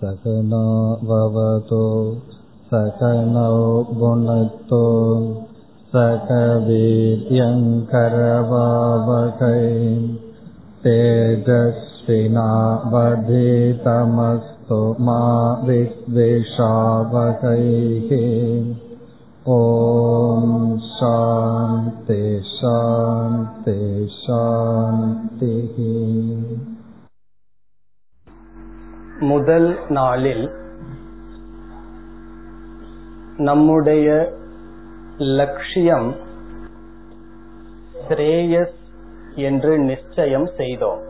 सकनो भवतु सकनौ भुनक्तु सकवीर्यङ्करवावकै तेजस्विनावधीतमस्तु मा विद्वेषावकैः ॐ शान्ति शान्ति शान्तिः முதல் நாளில் நம்முடைய லட்சியம் ஸ்ரேயஸ் என்று நிச்சயம் செய்தோம்.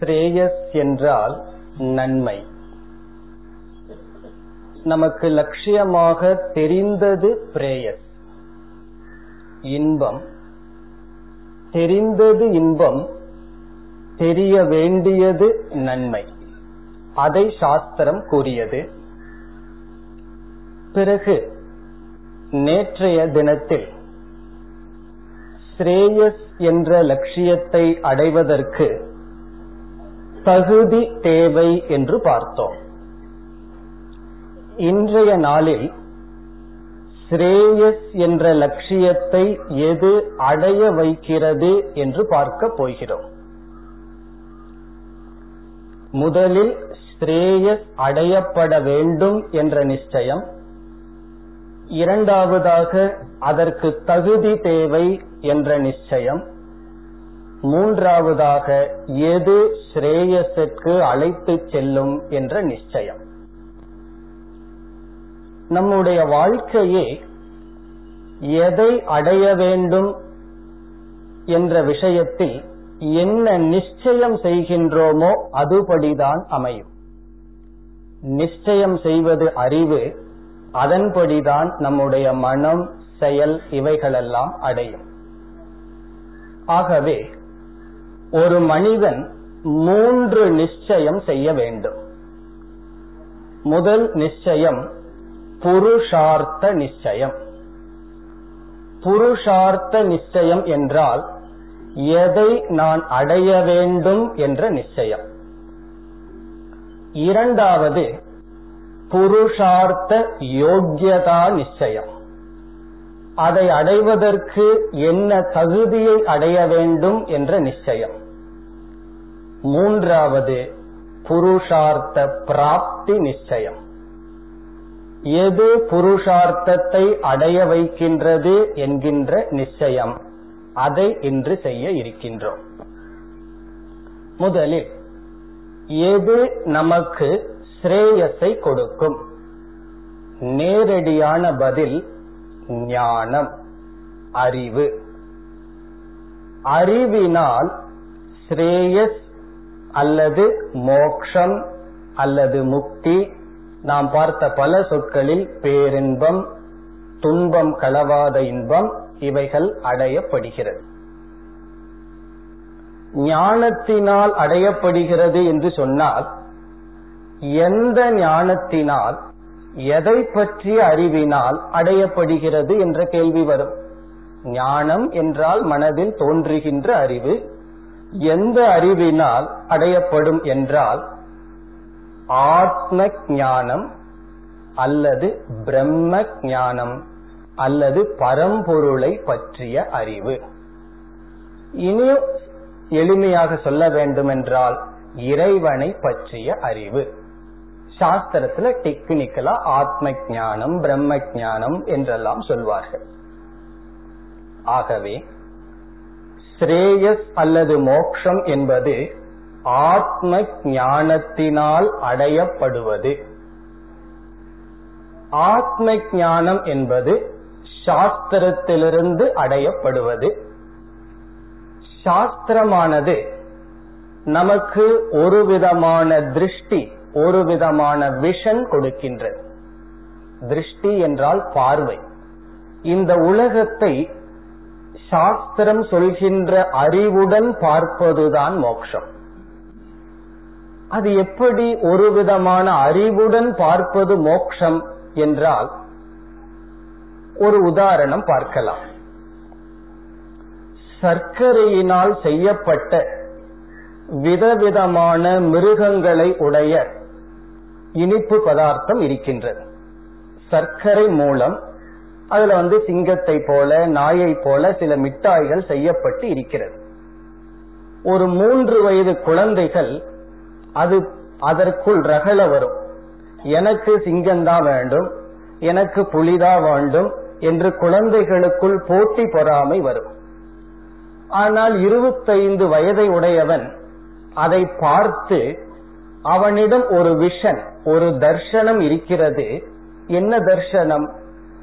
ஸ்ரேயஸ் என்றால் நன்மை. நமக்கு லட்சியமாக தெரிந்தது பிரேயஸ். இன்பம். தெரிந்தது இன்பம் தெரிய வேண்டியது நன்மை. அதை சாஸ்திரம் கூறியது. பிறகு நேற்றைய தினத்தில் ஸ்ரேயஸ் என்ற லட்சியத்தை அடைவதற்கு தகுதி தேவை என்று பார்த்தோம். இன்றைய நாளில் ஸ்ரேயஸ் என்ற லட்சியத்தை எது அடைய வைக்கிறது என்று பார்க்க போகிறோம். முதலில் ஸ்ரேயஸ் அடையப்பட வேண்டும் என்ற நிச்சயம். இரண்டாவதாக அதற்கு தகுதி தேவை என்ற நிச்சயம். மூன்றாவதாக எது ஸ்ரேயஸுக்கு அழைத்து செல்லும் என்ற நிச்சயம். நம்முடைய வாழ்க்கையே எதை அடைய வேண்டும் என்ற விஷயத்தில் என்ன நிச்சயம் செய்கின்றோமோ அதுபடிதான் அமையும். நிச்சயம் செய்வது அறிவு அதன்படிதான் நம்முடைய மனம் செயல் இவைகளெல்லாம் அடையும். ஆகவே ஒரு மனிதன் மூன்று நிச்சயம் செய்ய வேண்டும். முதல் நிச்சயம் புருஷார்த்த நிச்சயம். புருஷார்த்த நிச்சயம் என்றால் எதை நான் அடைய வேண்டும் என்ற நிச்சயம். இரண்டாவது புருஷார்த்த யோக்கியதா நிச்சயம். அதை அடைவதற்கு என்ன தகுதியை அடைய வேண்டும் என்ற நிச்சயம். மூன்றாவது புருஷார்த்த பிராப்தி நிச்சயம். எது புருஷார்த்தத்தை அடைய வைக்கின்றது என்கின்ற நிச்சயம். அதை இன்று செய்ய இருக்கின்றோம். முதலில் எது நமக்கு ஸ்ரேயஸை கொடுக்கும்? நேரடியான பதில் ஞானம் அறிவு. அறிவினால் ஸ்ரேயஸ் அல்லது மோக்ஷம் அல்லது முக்தி நாம் பார்த்த பல சொற்களில் பேரின்பம் துன்பம் களவாத இன்பம் இவைகள் அடையப்படுகிறது. ஞானத்தினால் அடையப்படுகிறது என்று சொன்னால் எந்த ஞானத்தினால் எதை பற்றிய அறிவினால் அடையப்படுகிறது என்ற கேள்வி வரும். ஞானம் என்றால் மனதில் தோன்றுகின்ற அறிவு எந்த அறிவினால் அடையப்படும் என்றால் ஆத்ம ஞானம் அல்லது பிரம்ம ஞானம். அல்லது பரம்பொருளை பற்றிய அறிவு. இனி எளிமையாக சொல்ல வேண்டுமென்றால் இறைவனை பற்றிய அறிவு. சாஸ்திரத்துல டெக்னிக்கலா ஆத்ம ஞானம் பிரம்ம ஞானம் என்றெல்லாம் சொல்வார்கள். ஆகவே ஸ்ரேயஸ் அல்லது மோக்ஷம் என்பது ஆத்ம ஞானத்தினால் அடையப்படுவது. ஆத்ம ஞானம் என்பது சாஸ்திரத்திலிருந்து அடையப்படுவது. சாஸ்திரமானது நமக்கு ஒரு விதமான திருஷ்டி ஒரு விதமான விஷன் கொடுக்கின்றது. திருஷ்டி என்றால் பார்வை. இந்த உலகத்தை சாஸ்திரம் சொல்கின்ற அறிவுடன் பார்ப்பதுதான் மோட்சம் அது எப்படி ஒரு விதமான அறிவுடன் பார்ப்பது மோக்ஷம் என்றால் ஒரு உதாரணம் பார்க்கலாம். சர்க்கரையினால் செய்யப்பட்ட விதவிதமான மிருகங்களை உடைய இனிப்பு பதார்த்தம் இருக்கின்றது. சர்க்கரை மூலம் அதுல வந்து சிங்கத்தை போல நாயை போல சில மிட்டாய்கள் செய்யப்பட்டு இருக்கிறது. ஒரு மூன்று வயது குழந்தைகள் அது அதற்குள் ரகல வரும். எனக்கு சிங்கம்தான் வேண்டும் எனக்கு புலிதா வேண்டும் என்று குழந்தைகளுக்குள் போட்டி பொறாமை வரும். ஆனால் இருபத்தைந்து வயதை உடையவன் அதை பார்த்து அவனிடம் ஒரு விஷன் ஒரு தர்சனம் இருக்கிறது. என்ன தர்சனம்?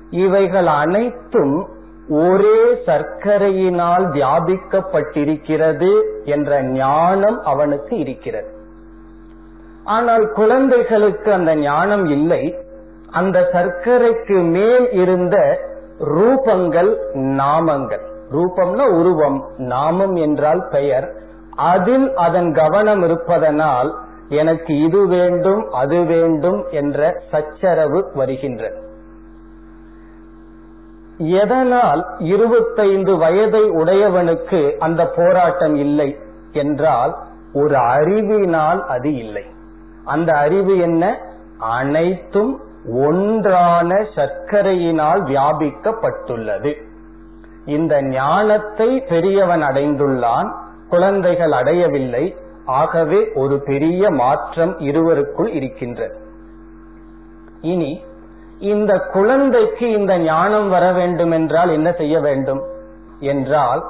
இவைகள் அனைத்தும் ஒரே சர்க்கரையினால் வியாபிக்கப்பட்டிருக்கிறது என்ற ஞானம் அவனுக்கு இருக்கிறது. ஆனால் குழந்தைகளுக்கு அந்த ஞானம் இல்லை. அந்த சர்க்கரைக்கு மேல் இருந்த ரூபங்கள் நாமங்கள். ரூபம்னா உருவம் நாமம் என்றால் பெயர். அதில் அதன் கவனம் இருப்பதனால் எனக்கு இது வேண்டும் அது வேண்டும் என்ற சச்சரவு வருகின்றது. எதனால் இருபத்தைந்து வயதை உடையவனுக்கு அந்த போராட்டம் இல்லை என்றால் ஒரு அறிவினால் அது இல்லை. அந்த அறிவு என்ன? அனைத்தும் ஒன்றான சர்க்கரையினால் வியாபிக்கப்பட்டுள்ளது. இந்த ஞானத்தை பெரியவன் அடைந்துள்ளான் குழந்தைகள் அடையவில்லை ஆகவே ஒரு பெரிய மாற்றம் இருவருக்குள் இருக்கின்றது. இனி இந்த குழந்தைக்கு இந்த ஞானம் வர வேண்டும் என்றால் என்ன செய்ய வேண்டும்? என்றால்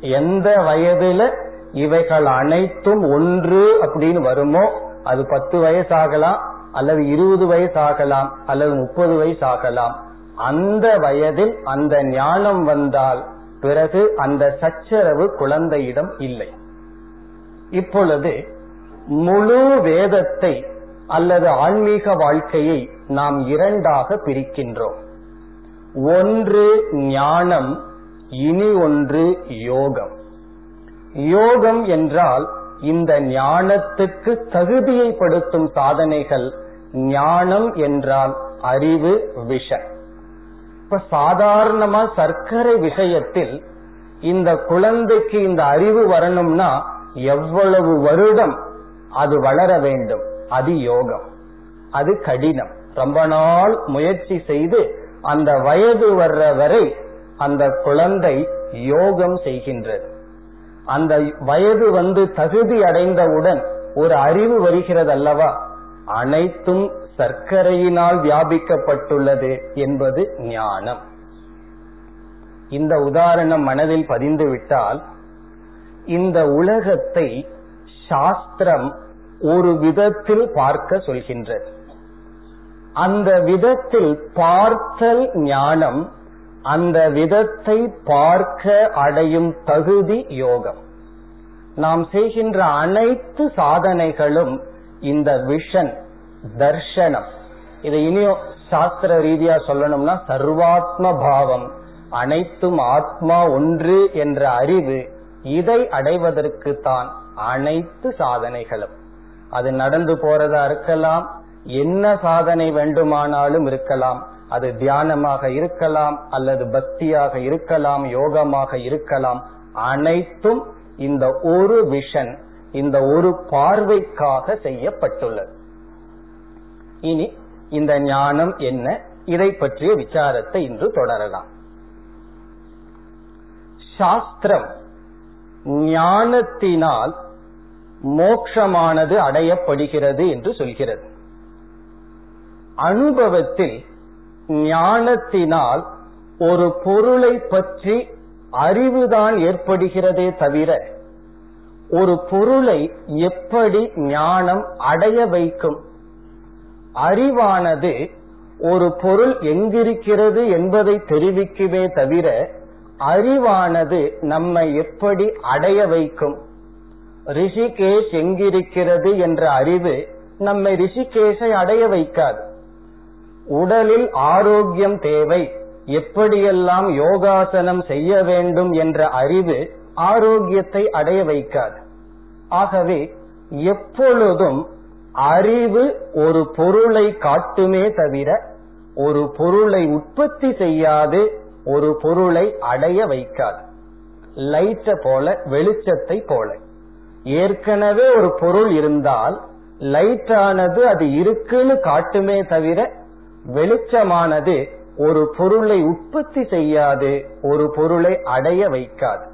எந்த வயதுல இவைகள் அனைத்தும் ஒன்று அப்படின்னு வருமோ? அது பத்து வயசாகலாம் அல்லது இருபது வயசு ஆகலாம் அல்லது முப்பது வயசு ஆகலாம். அந்த வயதில் அந்த ஞானம் வந்தால் பிறகு அந்த சச்சரவு குழந்தையிடம் இல்லை. இப்பொழுது முழு வேதத்தை அல்லது ஆன்மீக வாழ்க்கையை நாம் இரண்டாக பிரிக்கின்றோம். ஒன்று ஞானம் இனி ஒன்று யோகம். யோகம் என்றால் இந்த ஞானத்துக்கு தகுதியைப்படுத்தும் சாதனைகள் ஞானம் என்றால் அறிவு விஷ. இப்ப சாதாரணமா சர்க்கரை விஷயத்தில் இந்த குழந்தைக்கு இந்த அறிவு வரணும்னா எவ்வளவு வருடம் அது வளர வேண்டும்? அது யோகம். அது கடினம். ரொம்ப நாள் முயற்சி செய்து அந்த வயது வர்ற வரை அந்த குழந்தை யோகம் செய்கின்றது. அந்த வயது வந்து தகுதி அடைந்தவுடன் ஒரு அறிவு வருகிறது அல்லவா அனைத்தும் சர்க்கரையினால் வியாபிக்கப்பட்டுள்ளது என்பது ஞானம். இந்த உதாரணம் மனதில் பதிந்து விட்டால் இந்த உலகத்தை சாஸ்திரம் ஒரு விதத்தில் பார்க்க சொல்கின்றது. அந்த விதத்தில் பார்த்தல் ஞானம் அந்த விதத்தை பார்க்க அடையும் தகுதி யோகம். நாம் செய்கின்ற அனைத்து சாதனைகளும் இந்த விஷன் தர்ஷனம். இதை இனியும் சாஸ்திர ரீதியா சொல்லணும்னா சர்வாத்ம பாவம் அனைத்தும் ஆத்மா ஒன்று என்ற அறிவு இதை அடைவதற்கு தான் அனைத்து சாதனைகளும். அது நடந்து போறதா இருக்கலாம் என்ன சாதனை வேண்டுமானாலும் இருக்கலாம் அது தியானமாக இருக்கலாம் அல்லது பக்தியாக இருக்கலாம் யோகமாக இருக்கலாம். அனைத்தும் இந்த ஒரு விஷன் இந்த ஒரு பார்வைக்காக செய்யப்பட்டுள்ளது. இனி இந்த ஞானம் என்ன? இதை பற்றிய விசாரத்தை இன்று தொடரலாம். சாஸ்திரம் ஞானத்தினால் மோக்ஷமானது அடையப்படுகிறது என்று சொல்கிறது. அனுபவத்தில் ஞானத்தினால் ஒரு பொருளை பற்றி அறிவுதான் ஏற்படுகிறதே தவிர ஒரு பொருளை எப்படி ஞானம் அடைய வைக்கும்? அறிவானது ஒரு பொருள் எங்கிருக்கிறது என்பதை தெரிவிக்குமே தவிர அறிவானது நம்மை எப்படி அடைய வைக்கும்? ரிஷிகேஷ் எங்கிருக்கிறது என்ற அறிவு நம்மை ரிஷிகேஷை அடைய வைக்காது. உடலில் ஆரோக்கியம் தேவை. எப்படியெல்லாம் யோகாசனம் செய்ய வேண்டும் என்ற அறிவு ஆரோக்கியத்தை அடைய வைக்காது. ஆகவே எப்பொழுதும் அறிவு ஒரு பொருளை காட்டுமே தவிர ஒரு பொருளை உற்பத்தி செய்யாது ஒரு பொருளை அடைய வைக்காது. லைட்ட போல வெளிச்சத்தை போல. ஏற்கனவே ஒரு பொருள் இருந்தால் லைட் ஆனது அது இருக்குன்னு காட்டுமே தவிர வெளிச்சமானது ஒரு பொருளை உற்பத்தி செய்யாது ஒரு பொருளை அடைய வைக்காது.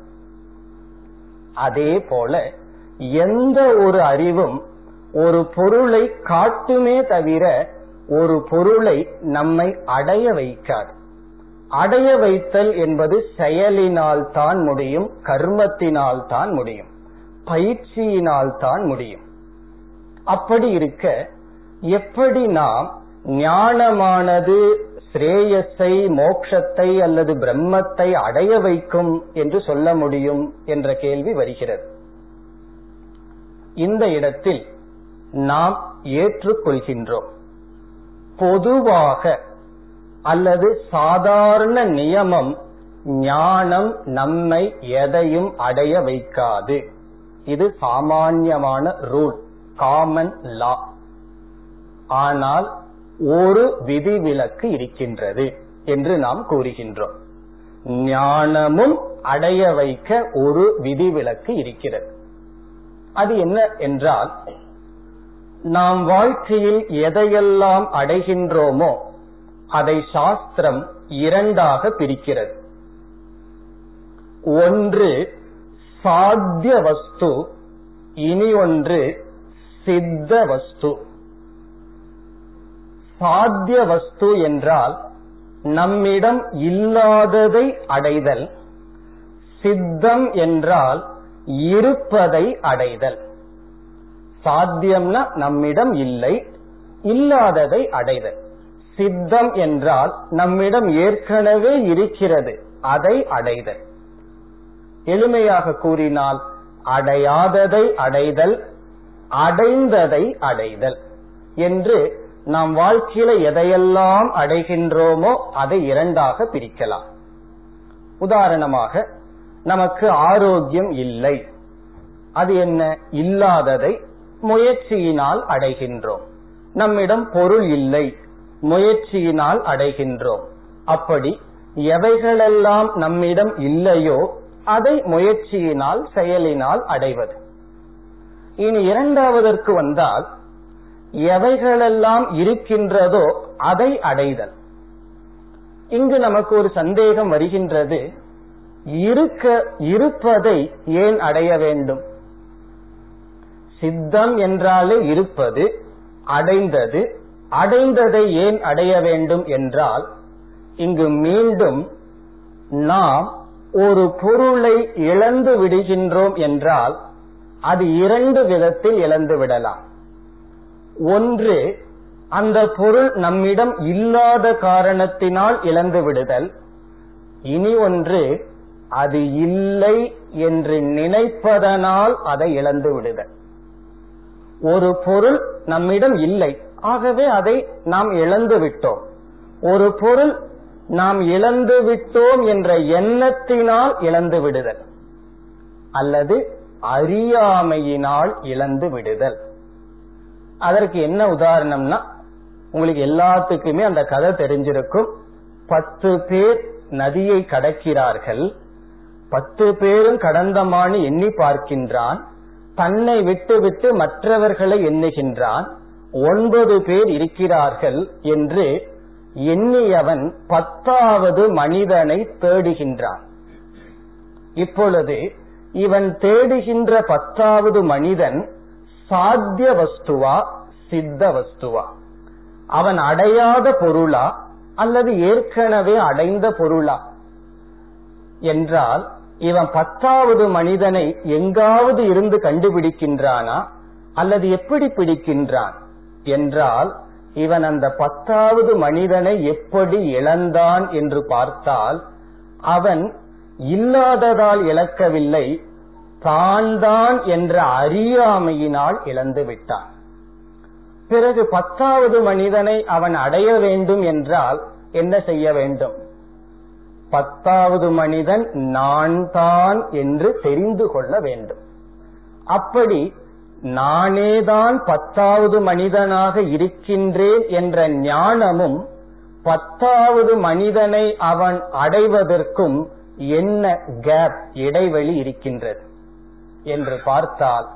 அதே போல எந்த ஒரு அறிவும் ஒரு பொருளை காட்டுமே தவிர ஒரு பொருளை நம்மை அடைய வைக்காது. அடைய வைத்தல் என்பது செயலினால் தான் முடியும் கர்மத்தினால் தான் முடியும் பயிற்சியினால் தான் முடியும். அப்படி இருக்க எப்படி நாம் ஞானமானது ஸ்ரேயஸை மோக்ஷத்தை அல்லது பிரம்மத்தை அடைய வைக்கும் என்று சொல்ல முடியும் என்ற கேள்வி வருகிறது. இந்த இடத்தில் நாம் ஏற்றுக்கொள்கின்றோம். பொதுவாக அல்லது சாதாரண நியமம் ஞானம் நம்மை எதையும் அடைய வைக்காது. இது சாமான்யமான ரூல் காமன் லா ஆனால் ஒரு விதிவிலக்கு இருக்கின்றது என்று நாம் கூறுகின்றோம். ஞானமும் அடைய வைக்க ஒரு விதிவிலக்கு இருக்கிறது. அது என்ன என்றால் நாம் வாழ்க்கையில் எதையெல்லாம் அடைகின்றோமோ அதை சாஸ்திரம் இரண்டாக பிரிக்கிறது. ஒன்று சாத்திய வஸ்து இனி ஒன்று சித்த வஸ்து. சாத்திய வஸ்து என்றால் நம்மிடம் இல்லாததை அடைதல் சித்தம் என்றால் இருப்பதை அடைதல். சாத்தியம்னா நம்மிடம் இல்லை இல்லாததை அடைதல். சித்தம் என்றால் நம்மிடம் ஏற்கனவே இருக்கிறது அதை அடைதல். எளிமையாக கூறினால் அடையாததை அடைதல் அடைந்ததை அடைதல் என்று நாம் வாழ்க்கையில எதையெல்லாம் அடைகின்றோமோ அதை இரண்டாக பிரிக்கலாம். உதாரணமாக நமக்கு ஆரோக்கியம் இல்லை. அது என்ன? இல்லாததை முயற்சியினால் அடைகின்றோம். நம்மிடம் பொருள் இல்லை. முயற்சியினால் அடைகின்றோம். அப்படி எவைகளெல்லாம் நம்மிடம் இல்லையோ அதை முயற்சியினால் செயலினால் அடைவது. இனி இரண்டாவதற்கு வந்தால் எவைகளெல்லாம் இருக்கின்றதோ அதை அடைதல். இங்கு நமக்கு ஒரு சந்தேகம் வருகின்றது. இருக்க இருப்பதை ஏன் அடைய வேண்டும்? சித்தம் என்றாலே இருப்பது அடைந்தது. அடைந்ததை ஏன் அடைய வேண்டும் என்றால் இங்கு மீண்டும் நாம் ஒரு பொருளை இழந்து விடுகின்றோம் என்றால் அது இரண்டு விதத்தில் இழந்து விடலாம். ஒன்று அந்த பொருள் நம்மிடம் இல்லாத காரணத்தினால் இழந்து விடுதல். இனி ஒன்று அது இல்லை என்று நினைப்பதனால் அதை இழந்து விடுதல். ஒரு பொருள் நம்மிடம் இல்லை ஆகவே அதை நாம் இழந்து விட்டோம். ஒரு பொருள் நாம் இழந்து விட்டோம் என்ற எண்ணத்தினால் இழந்து விடுதல் அல்லது அறியாமையினால் இழந்து விடுதல். அதற்கு என்ன உதாரணம்னா உங்களுக்கு எல்லாத்துக்குமே அந்த கதை தெரிஞ்சிருக்கும். பத்து பேர் நதியை கடக்கிறார்கள். பத்து பேரும் கடந்தமானு எண்ணி பார்க்கின்றான். தன்னை விட்டு விட்டு மற்றவர்களை எண்ணுகின்றான். ஒன்பது பேர் இருக்கிறார்கள் என்று எண்ணியவன் பத்தாவது மனிதனை தேடுகின்றான். இப்பொழுது இவன் தேடுகின்ற பத்தாவது மனிதன் சாத்திய வஸ்துவா சித்த வஸ்துவா அவன் அடையாத பொருளா அல்லது ஏற்கனவே அடைந்த பொருளா? என்றால் இவன் பத்தாவது மனிதனை எங்காவது இருந்து கண்டுபிடிக்கின்றானா? அல்லது எப்படி பிடிக்கின்றான்? என்றால் இவன் அந்த பத்தாவது மனிதனை எப்படி இழந்தான் என்று பார்த்தால் அவன் இல்லாததால் இழக்கவில்லை தான் தான் என்ற அறியாமையினால் இழந்து விட்டான். பிறகு பத்தாவது மனிதனை அவன் அடைய வேண்டும் என்றால் என்ன செய்ய வேண்டும்? பத்தாவது மனிதன் நான் தான் என்று தெரிந்து கொள்ள வேண்டும். அப்படி நானேதான் பத்தாவது மனிதனாக இருக்கின்றேன் என்ற ஞானமும் பத்தாவது மனிதனை அவன் அடைவதற்கும் என்ன கேப் இடைவெளி இருக்கின்றது. என்று பார்த்தால்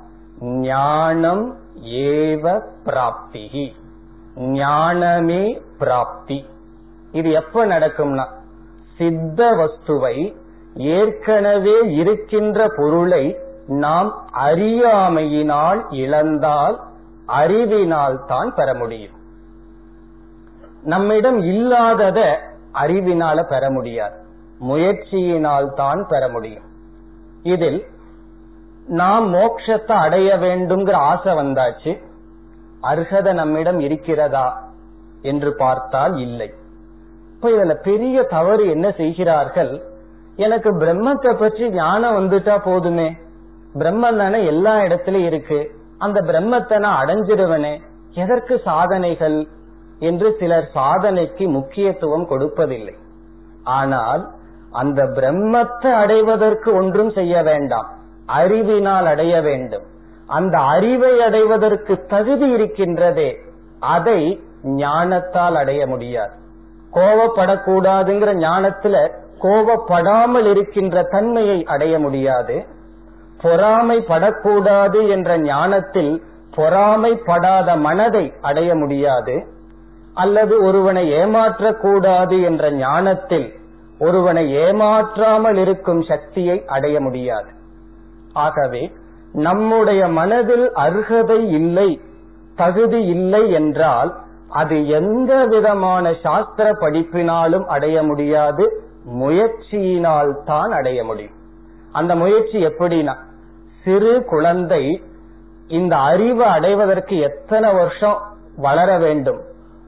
ஞானம் ஏவ பிராப்தி. ஞானமே பிராப்தி. இது எப்ப நடக்கும்னா சித்த வஸ்துவை ஏற்கனவே இருக்கின்ற பொருளை நாம் அறியாமையினால் இழந்தால் அறிவினால் தான் பெற முடியும். நம்மிடம் இல்லாதத அறிவினால பெற முடியாது. முயற்சியினால் தான் பெற முடியும். இதில் நாம் மோட்சத்தை அடைய வேண்டும்ங்கிற ஆசை வந்தாச்சு. அர்ஹதை நம்மிடம் இருக்கிறதா என்று பார்த்தால் இல்லை. இப்ப இதுல பெரிய தவறு என்ன செய்கிறார்கள்? எனக்கு பிரம்மத்தை பற்றி ஞானம் வந்துட்டா போதுமே. பிரம்மன் தானே எல்லா இடத்திலும் இருக்கு. அந்த பிரம்மத்தை நான் அடைஞ்சிருவனே. எதற்கு சாதனைகள் என்று சிலர் சாதனைக்கு முக்கியத்துவம் கொடுப்பதில்லை. ஆனால் அந்த பிரம்மத்தை அடைவதற்கு ஒன்றும் செய்ய வேண்டாம். அறிவினால் அடைய வேண்டும். அந்த அறிவை அடைவதற்கு தகுதி இருக்கின்றதே அதை ஞானத்தால் அடைய முடியாது. கோவப்படக்கூடாதுங்கிற ஞானத்துல கோவப்படாமல் இருக்கின்ற தன்மையை அடைய முடியாது. பொறாமைப்படக்கூடாது என்ற ஞானத்தில் பொறாமைப்படாத மனதை அடைய முடியாது. அல்லது ஒருவனை ஏமாற்றக்கூடாது என்ற ஞானத்தில் ஒருவனை ஏமாற்றாமல் இருக்கும் சக்தியை அடைய முடியாது. ஆகவே நம்முடைய மனதில் அருகதை இல்லை தகுதி இல்லை என்றால் அது எந்த விதமான சாஸ்திர படிப்பினாலும் அடைய முடியாது முயற்சியினால் தான் அடைய முடியும். அந்த முயற்சி எப்படின்னா சிறு குழந்தை இந்த அறிவை அடைவதற்கு எத்தனை வருஷம் வளர வேண்டும்?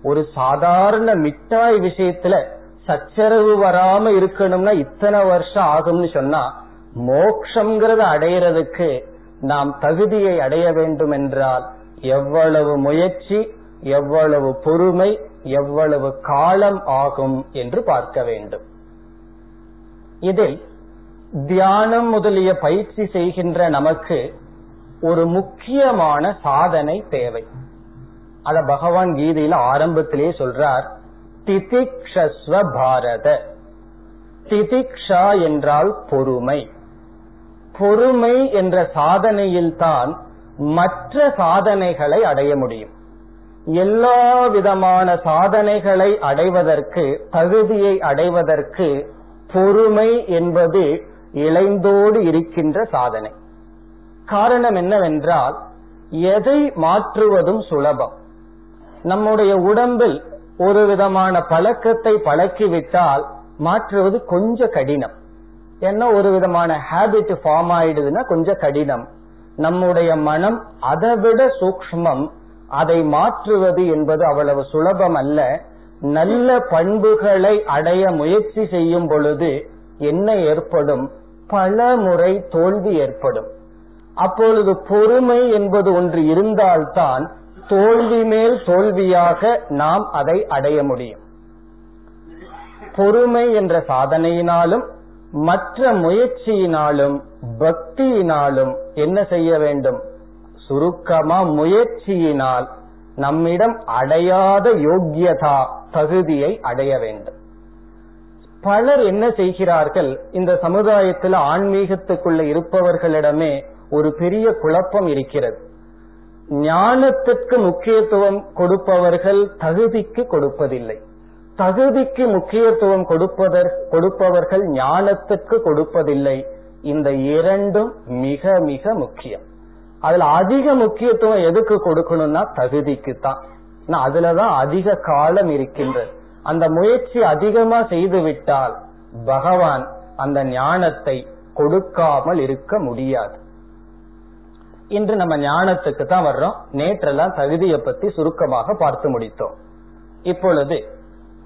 ஒரு சாதாரண மிட்டாய் விஷயத்துல சச்சரவு வராம இருக்கணும்னா இத்தனை வருஷம் ஆகும்னு சொன்னா மோக்ஷங்கிறத அடையிறதுக்கு நாம் தகுதியை அடைய வேண்டும் என்றால் எவ்வளவு முயற்சி எவ்வளவு பொறுமை எவ்வளவு காலம் ஆகும் என்று பார்க்க வேண்டும். இதில் தியானம் முதலிய பயிற்சி செய்கின்ற நமக்கு ஒரு முக்கியமான சாதனை தேவை. அத பகவான் கீதையில ஆரம்பத்திலேயே சொல்றார் திதிக்ஷஸ்வ பாரத. திதிக்ஷா என்றால் பொறுமை. பொறுமை என்ற சாதனையில்தான் மற்ற சாதனைகளை அடைய முடியும். எல்லா விதமான சாதனைகளை அடைவதற்கு தகுதியை அடைவதற்கு பொறுமை என்பது இளைந்தோடு இருக்கின்ற சாதனை. காரணம் என்னவென்றால் எதை மாற்றுவதும் சுலபம். நம்முடைய உடம்பில் ஒரு விதமான பழக்கத்தை பழக்கிவிட்டால் மாற்றுவது கொஞ்சம் கடினம். ஏன்னா ஒரு விதமான ஹேபிட் ஃபார்ம் ஆயிடுதுன்னா கொஞ்சம் கடினம். நம்முடைய மனம் அதை விட சூக்மம் அதை மாற்றுவது என்பது அவ்வளவு சுலபம் அல்ல. நல்ல பண்புகளை அடைய முயற்சி செய்யும் பொழுது என்ன ஏற்படும்? பல முறை தோல்வி ஏற்படும். அப்பொழுது பொறுமை என்பது ஒன்று இருந்தால்தான் தோல்வி மேல் தோல்வியாக நாம் அதை அடைய முடியும். பொறுமை என்ற சாதனையினாலும் மற்ற முயற்சியினாலும் பக்தியினாலும் என்ன செய்ய வேண்டும்? சுருக்கமா முயற்சியினால் நம்மிடம் அடையாத யோக்கியதா தகுதியை அடைய வேண்டும். பலர் என்ன செய்கிறார்கள்? இந்த சமுதாயத்தில் ஆன்மீகத்துக்குள்ள இருப்பவர்களிடமே ஒரு பெரிய குழப்பம் இருக்கிறது. ஞானத்திற்கு முக்கியத்துவம் கொடுப்பவர்கள் தகுதிக்கு கொடுப்பதில்லை. தகுதிக்கு முக்கியத்துவம் கொடுப்பதற் கொடுப்பவர்கள் ஞானத்துக்கு கொடுப்பதில்லை. இந்த இரண்டும் மிக மிக முக்கியம். அதுல அதிக முக்கியத்துவம் எதுக்கு கொடுக்கணும்னா தகுதிக்கு தான் அதுலதான் அதிக காலம் இருக்கின்றது. அந்த முயற்சி அதிகமா செய்து விட்டால் பகவான் அந்த ஞானத்தை கொடுக்காமல் இருக்க முடியாது. இன்று நம்ம ஞானத்துக்கு தான் வர்றோம். நேற்றெல்லாம் தகுதியை பத்தி சுருக்கமாக பார்த்து முடித்தோம். இப்பொழுது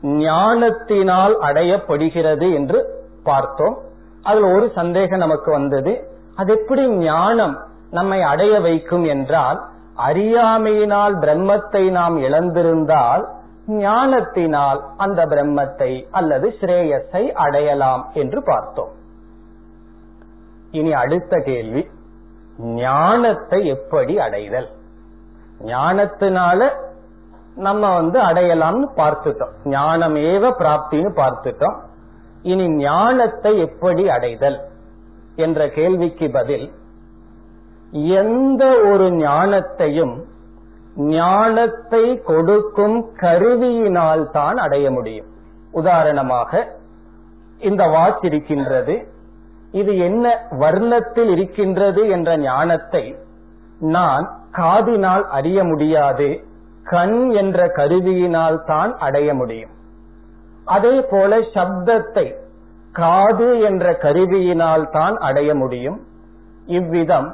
ஞானத்தினால் அடையப்படுகிறது என்று பார்த்தோம். அதுல ஒரு சந்தேகம் நமக்கு வந்தது. அது எப்படி ஞானம் நம்மை அடைய வைக்கும் என்றால் அறியாமையினால் பிரம்மத்தை நாம் இழந்திருந்தால் ஞானத்தினால் அந்த பிரம்மத்தை அல்லது ஸ்ரேயஸை அடையலாம் என்று பார்த்தோம். இனி அடுத்த கேள்வி ஞானத்தை எப்படி அடைதல்? ஞானத்தினால நம்ம வந்து அடையலாம்னு பார்த்துட்டோம். ஞானம் ஏவ பிராப்தின்னு பார்த்துட்டோம். இனி ஞானத்தை எப்படி அடைதல் என்ற கேள்விக்கு பதில் எந்த ஒரு ஞானத்தையும் ஞானத்தை கொடுக்கும் கருவியினால் தான் அடைய முடியும். உதாரணமாக இந்த வாட்ச் இருக்கின்றது. இது என்ன வர்ணத்தில் இருக்கின்றது என்ற ஞானத்தை நான் காதினால் அறிய முடியாது. கண் என்ற கருவியினால் தான் அடைய முடியும். அதே போல சப்தத்தை காது என்ற கருவியினால் தான் அடைய முடியும். இவ்விதம்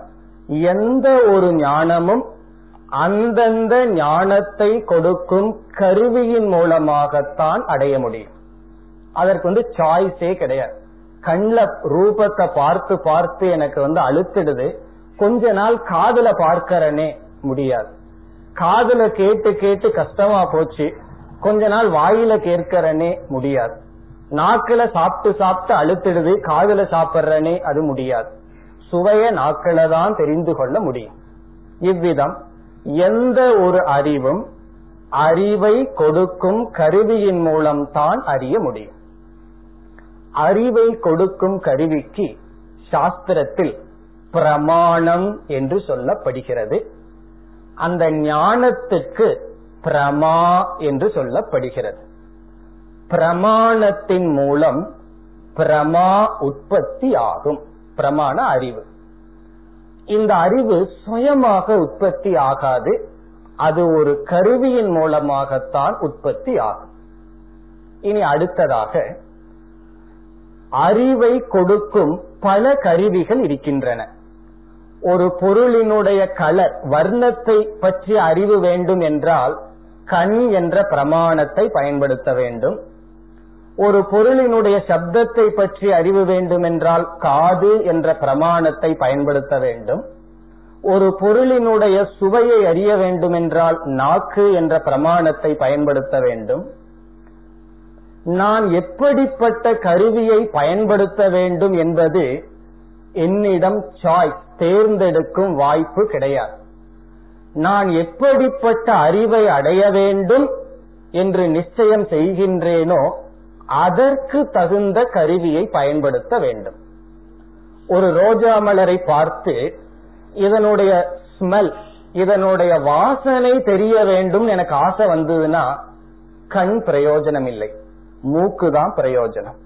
எந்த ஒரு ஞானமும் அந்தந்த ஞானத்தை கொடுக்கும் கருவியின் மூலமாகத்தான் அடைய முடியும். அதற்கு வந்து சாய்ஸே கிடையாது. கண்ல ரூபத்தை பார்த்து பார்த்து எனக்கு வந்து அழுத்திடுது. கொஞ்ச நாள் காதுல பார்க்கறனே முடியாது. காதுல கேட்டு கேட்டு கஷ்டமா போச்சு. கொஞ்ச நாள் வாயில கேட்கறனே முடியாது. நாக்குல சாப்பிட்டு சாப்பிட்டு அழுத்திடுது காதுல சாப்பிடுறனே அது முடியாது. சுவைய நாக்கள தான் தெரிந்து கொள்ள முடியும். இவ்விதம் எந்த ஒரு அறிவும் அறிவை கொடுக்கும் கருவியின் மூலம் தான் அறிய முடியும். அறிவை கொடுக்கும் கருவிக்கு சாஸ்திரத்தில் பிரமாணம் என்று சொல்லப்படுகிறது. அந்த ஞானத்துக்கு பிரமா என்று சொல்லப்படுகிறது. பிரமாணத்தின் மூலம் பிரமா உற்பத்தி ஆகும். பிரமாண அறிவு. இந்த அறிவு சுயமாக உற்பத்தி ஆகாது. அது ஒரு கருவியின் மூலமாகத்தான் உற்பத்தி ஆகும். இனி அடுத்ததாக அறிவை கொடுக்கும் பல கருவிகள் இருக்கின்றன. ஒரு பொருளினுடைய கலர் வர்ணத்தை பற்றி அறிவு வேண்டும் என்றால் கண் என்ற பிரமாணத்தை பயன்படுத்த வேண்டும். ஒரு பொருளினுடைய சப்தத்தை பற்றி அறிவு வேண்டும் என்றால் காது என்ற பிரமாணத்தை பயன்படுத்த வேண்டும். ஒரு பொருளினுடைய சுவையை அறிய வேண்டும் என்றால் நாக்கு என்ற பிரமாணத்தை பயன்படுத்த வேண்டும். நான் எப்படிப்பட்ட கருவியை பயன்படுத்த வேண்டும் என்பது என்னிடம் சாய்ஸ் தேர்ந்தெடுக்கும் வாய்ப்பு கிடையாது. நான் எப்படிப்பட்ட அறிவை அடைய வேண்டும் என்று நிச்சயம் செய்கின்றேனோ அதற்கு தகுந்த கருவியை பயன்படுத்த வேண்டும். ஒரு ரோஜா மலரை பார்த்து இதனுடைய ஸ்மெல் இதனுடைய வாசனை தெரிய வேண்டும் எனக்கு ஆசை வந்ததுன்னா கண் பிரயோஜனம் இல்லை மூக்கு தான் பிரயோஜனம்.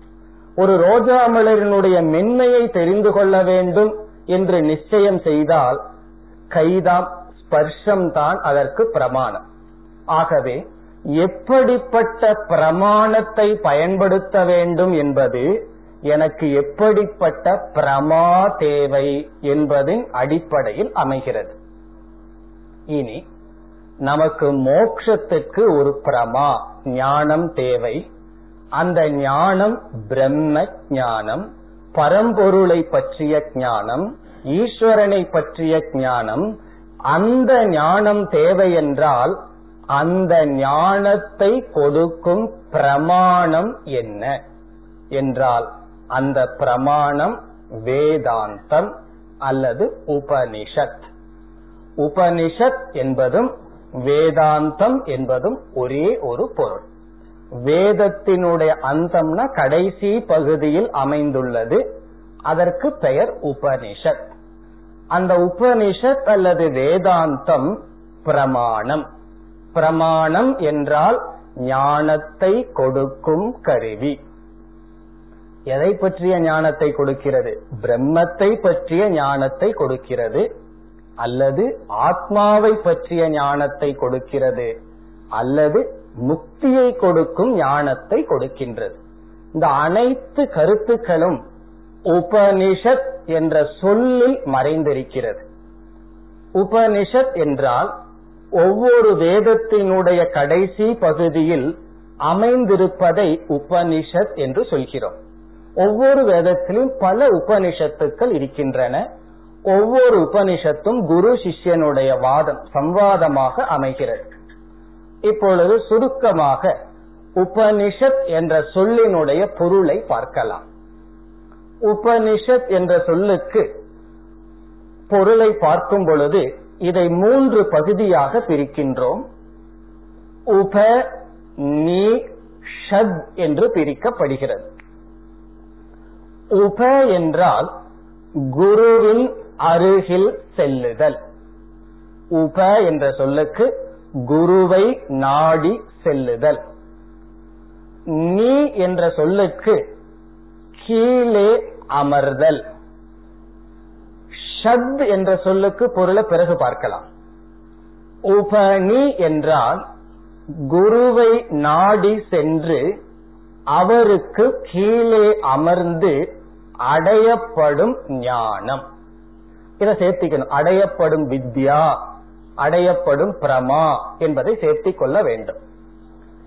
ஒரு ரோஜா மலரினுடைய மென்மையை தெரிந்து கொள்ள வேண்டும். என்று நிச்சயம் செய்தால் கைதாம் ஸ்பர்ஷம் தான் அதற்கு பிரமாணம். ஆகவே எப்படிப்பட்ட பிரமாணத்தை பயன்படுத்த வேண்டும் என்பது எனக்கு எப்படிப்பட்ட பிரமா தேவை என்பதின் அடிப்படையில் அமைகிறது. இனி நமக்கு மோக்ஷத்துக்கு ஒரு பிரமா ஞானம் தேவை. அந்த ஞானம் பிரம்ம ஞானம். பரம்பொருளை பற்றிய ஞானம் ஈஸ்வரனை பற்றிய ஞானம் அந்த ஞானம் தேவை என்றால் அந்த ஞானத்தை கொடுக்கும் பிரமாணம் என்ன? என்றால் அந்த பிரமாணம் வேதாந்தம் அல்லது உபனிஷத். உபனிஷத் என்பதும் வேதாந்தம் என்பதும் ஒரே ஒரு பொருள். வேதத்தினுடைய அந்தம்னா கடைசி பகுதியில் அமைந்துள்ளது. அதற்கு பெயர் உபனிஷத். அந்த உபனிஷத் அல்லது வேதாந்தம் பிரமாணம். பிரமாணம் என்றால் ஞானத்தை கொடுக்கும் கருவி. எதை பற்றிய ஞானத்தை கொடுக்கிறது? பிரம்மத்தை பற்றிய ஞானத்தை கொடுக்கிறது. அல்லது ஆத்மாவை பற்றிய ஞானத்தை கொடுக்கிறது. அல்லது முக்தியை கொடுக்கும் ஞானத்தை கொடுக்கின்றது. இந்த அனைத்து கருத்துக்களும் உபனிஷத் என்ற சொல்லில் மறைந்திருக்கிறது. உபனிஷத் என்றால் ஒவ்வொரு வேதத்தினுடைய கடைசி பகுதியில் அமைந்திருப்பதை உபனிஷத் என்று சொல்கிறோம். ஒவ்வொரு வேதத்திலும் பல உபனிஷத்துக்கள் இருக்கின்றன. ஒவ்வொரு உபனிஷத்தும் குரு சிஷ்யனுடைய வாதம் சம்வாதமாக அமைகிறது. இப்பொழுது சுருக்கமாக உபனிஷத் என்ற சொல்லினுடைய பொருளை பார்க்கலாம். உபனிஷத் என்ற சொல்லுக்கு பொருளை பார்க்கும் பொழுது இதை மூன்று பகுதியாக பிரிக்கின்றோம். உப நீ ஷத் என்று பிரிக்கப்படுகிறது. உப என்றால் குருவின் அருகில் செல்லுதல். உப என்ற சொல்லுக்கு குருவை நாடி செல்லுதல். நீ என்ற சொல்லுக்கு கீழே அமர்தல். ஷத் என்ற சொல்லுக்கு பொருளை பிறகு பார்க்கலாம். உபனி என்றால் குருவை நாடி சென்று அவருக்கு கீழே அமர்ந்து அடையப்படும் ஞானம். இதை சேர்த்திக்கணும். அடையப்படும் வித்யா. அடையப்படும் பிரமா என்பதை சேர்த்திக் கொள்ள வேண்டும்.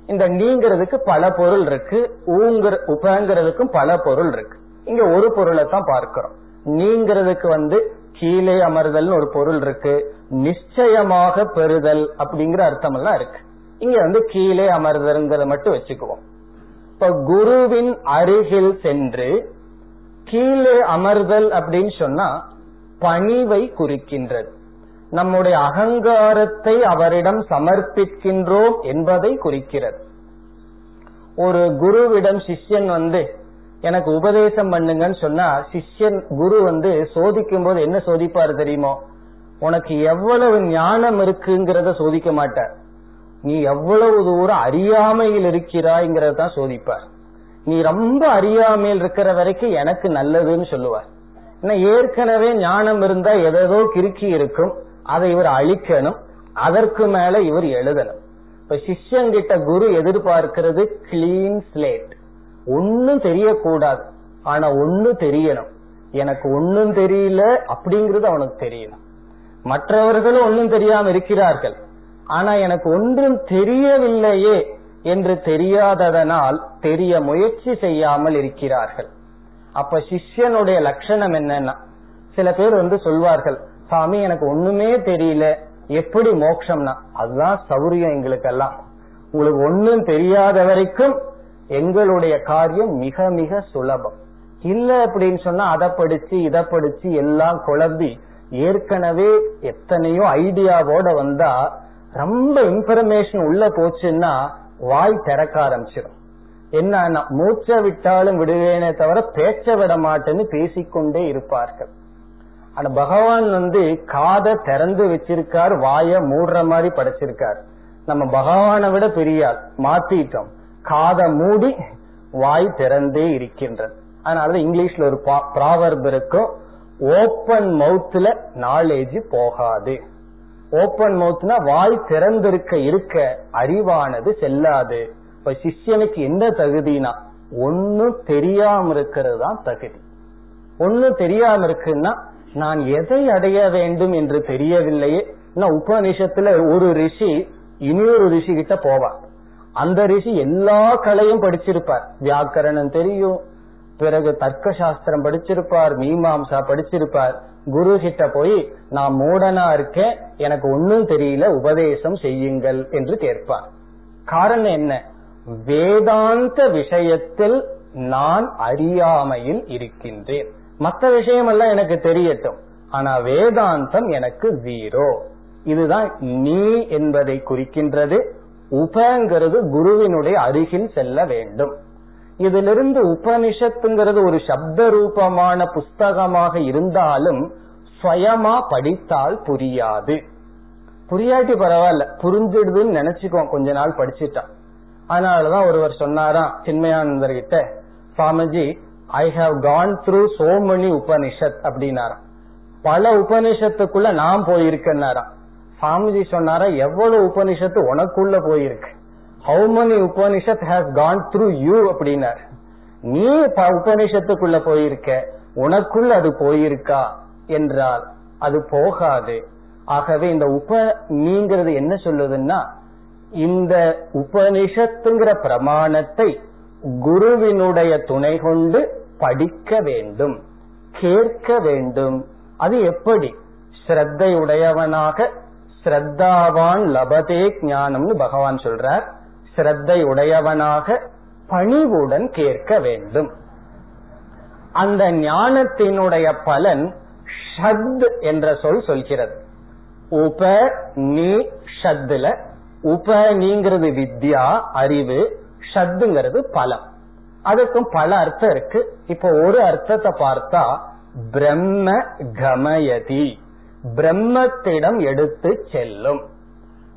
இந்த நீங்கிறதுக்கு பல பொருள் இருக்கு ஊங்குற உபங்கிறதுக்கும் பல பொருள் இருக்கு. இங்க ஒரு பொருளை தான் பார்க்கிறோம். நீங்கிறதுக்கு வந்து கீழே அமர்தல் ஒரு பொருள் இருக்கு நிச்சயமாக பெறுதல் அப்படிங்கிற அர்த்தம் எல்லாம் இருக்கு. இங்க வந்து கீழே அமர்தல்ங்கிறத மட்டும் வச்சுக்குவோம். இப்ப குருவின் அருகில் சென்று கீழே அமர்தல் அப்படின்னு சொன்னா பணிவை குறிக்கின்றது. நம்முடைய அகங்காரத்தை அவரிடம் சமர்ப்பிக்கின்றோம் என்பதை குறிக்கிறது. ஒரு குருவிடம் சிஷ்யன் வந்து எனக்கு உபதேசம் பண்ணுங்கன்னு சொன்னா சிஷ்யன் குரு வந்து சோதிக்கும் போது என்ன சோதிப்பாரு தெரியுமோ? உனக்கு எவ்வளவு ஞானம் இருக்குங்கிறத சோதிக்க மாட்டார். நீ எவ்வளவு தூரம் அறியாமையில் இருக்கிறாய்ங்கிறத தான் சோதிப்பார். நீ ரொம்ப அறியாமையில் இருக்கிற வரைக்கும் எனக்கு நல்லதுன்னு சொல்லுவார். ஏன்னா ஏற்கனவே ஞானம் இருந்தா எதோ கிறுக்கி இருக்கும். அதை இவர் அழிக்கணும் அதற்கு மேல இவர் எழுதணும். இப்ப சிஷ்யன் கிட்ட குரு எதிர்பார்க்கிறது கிளீன் ஸ்லேட் ஒன்னும் தெரியக்கூடாது. ஆனா ஒன்னு தெரியணும். எனக்கு ஒன்னும் தெரியல அப்படிங்கறது அவனுக்கு தெரியணும். மற்றவர்களும் ஒன்னும் தெரியாம இருக்கிறார்கள். ஆனா எனக்கு ஒன்றும் தெரியவில்லையே என்று தெரியாததனால் தெரிய முயற்சி செய்யாமல் இருக்கிறார்கள். அப்ப சிஷ்யனுடைய லட்சணம் என்னன்னா சில பேர் வந்து சொல்வார்கள் சாமி எனக்கு ஒண்ணுமே தெரியல. எப்படி மோக்ஷம்னா அதுதான் சௌரியம் எங்களுக்கெல்லாம். உங்களுக்கு ஒன்னும் தெரியாத வரைக்கும் எங்களுடைய காரியம் மிக மிக சுலபம். இல்ல அப்படின்னு சொன்னா அதை படிச்சு இதை படிச்சு எல்லாம் குழம்பி ஏற்கனவே எத்தனையோ ஐடியாவோட வந்தா ரொம்ப இன்ஃபர்மேஷன் உள்ள போச்சுன்னா வாய் திறக்க ஆரம்பிச்சிடும். என்ன மூச்சை விட்டாலும் விடுவேனே தவிர பேச்ச விட மாட்டேன்னு பேசிக்கொண்டே இருப்பார்கள். ஆனா பகவான் வந்து காதை திறந்து வச்சிருக்கார் வாய மூடுற மாதிரி படைச்சிருக்கார். நம்ம பகவானை விட பெரியார் மாத்திட்டோம். காதை மூடி வாய் திறந்தே இருக்கின்றது. அதனால இங்கிலீஷ்ல ஒரு ப்ராவர்ப் இருக்கும் ஓப்பன் மவுத்ல நாலேஜ் போகாது. ஓப்பன் மவுத்னா வாய் திறந்திருக்க இருக்க அறிவானது செல்லாது. இப்ப சிஷ்யனுக்கு என்ன தகுதினா ஒன்னும் தெரியாம இருக்கிறது தான் தகுதி. ஒன்னும் தெரியாம இருக்குன்னா நான் எதை அடைய வேண்டும் என்று தெரியவில்லையே. உபநிஷத்துல ஒரு ரிஷி இனியொரு ரிஷி கிட்ட போவார் அந்த ரிஷி எல்லா கலையும் படிச்சிருப்பார். வியாக்கரணம் தெரியும். பிறகு தர்க்க சாஸ்திரம் படிச்சிருப்பார் மீமாம்சா படிச்சிருப்பார். குரு கிட்ட போய் நான் மூடனா இருக்கேன் எனக்கு ஒன்னும் தெரியல உபதேசம் செய்யுங்கள் என்று கேட்பார். காரணம் என்ன? வேதாந்த விஷயத்தில் நான் அறியாமையில் இருக்கின்றேன். மற்ற விஷயமெல்லாம் எனக்கு தெரியட்டும். ஆனா வேதாந்தம் எனக்கு ஜீரோ இதுதான் நீ என்பதை குறிக்கின்றது. உபங்கிறது குருவினுடைய அருகில் செல்ல வேண்டும். இதிலிருந்து உபனிஷத்துங்கிறது ஒரு சப்த ரூபமான புஸ்தகமாக இருந்தாலும் சுயமா படித்தால் புரியாது. புரியாட்டி பரவாயில்ல புரிஞ்சிடுதுன்னு நினைச்சுக்கோ கொஞ்ச நாள் படிச்சுட்டான் அதனாலதான் ஒருவர் சொன்னாராம் சின்மயானந்தர் கிட்ட swamiji I have gone through so many Upanishad அப்படின்னாராம் பல உபனிஷத்துக்குள்ள நான் போயிருக்கேன்னாராம் சாமிஜி சொன்னாரா எவ்வளவு உபனிஷத்து உனக்குள்ள போயிருக்கு. How many Upanishad has gone through you அப்படின்னார். நீ உபனிஷத்துக்குள்ள போயிருக்க உனக்குள்ள அது போயிருக்கா என்றால் அது போகாது. ஆகவே இந்த உப நீங்கிறது என்ன சொல்லுதுன்னா இந்த உபனிஷத்துங்கிற பிரமாணத்தை குருவினுடைய துணை கொண்டு படிக்க வேண்டும் கேட்க வேண்டும். அது எப்படி? ஸ்ரத்தையுடையவனாக ஸ்ரத்தாவான் லபதே ஞானம்னு பகவான் சொல்றார். ஸ்ரத்தையுடையவனாக பணிவுடன் கேட்க வேண்டும். அந்த ஞானத்தினுடைய பலன் ஷத் என்ற சொல் சொல்கிறது. உப நீ ஷத்துல உப நீங்கிறது வித்யா அறிவு ஷத்துங்கிறது பலம். அதுக்கும் பல அர்த்தம் இருக்கு. இப்போ ஒரு அர்த்தத்தை பார்த்தா பிரம்ம கமயதி. பிரம்மத்திடம் எடுத்து செல்லும்.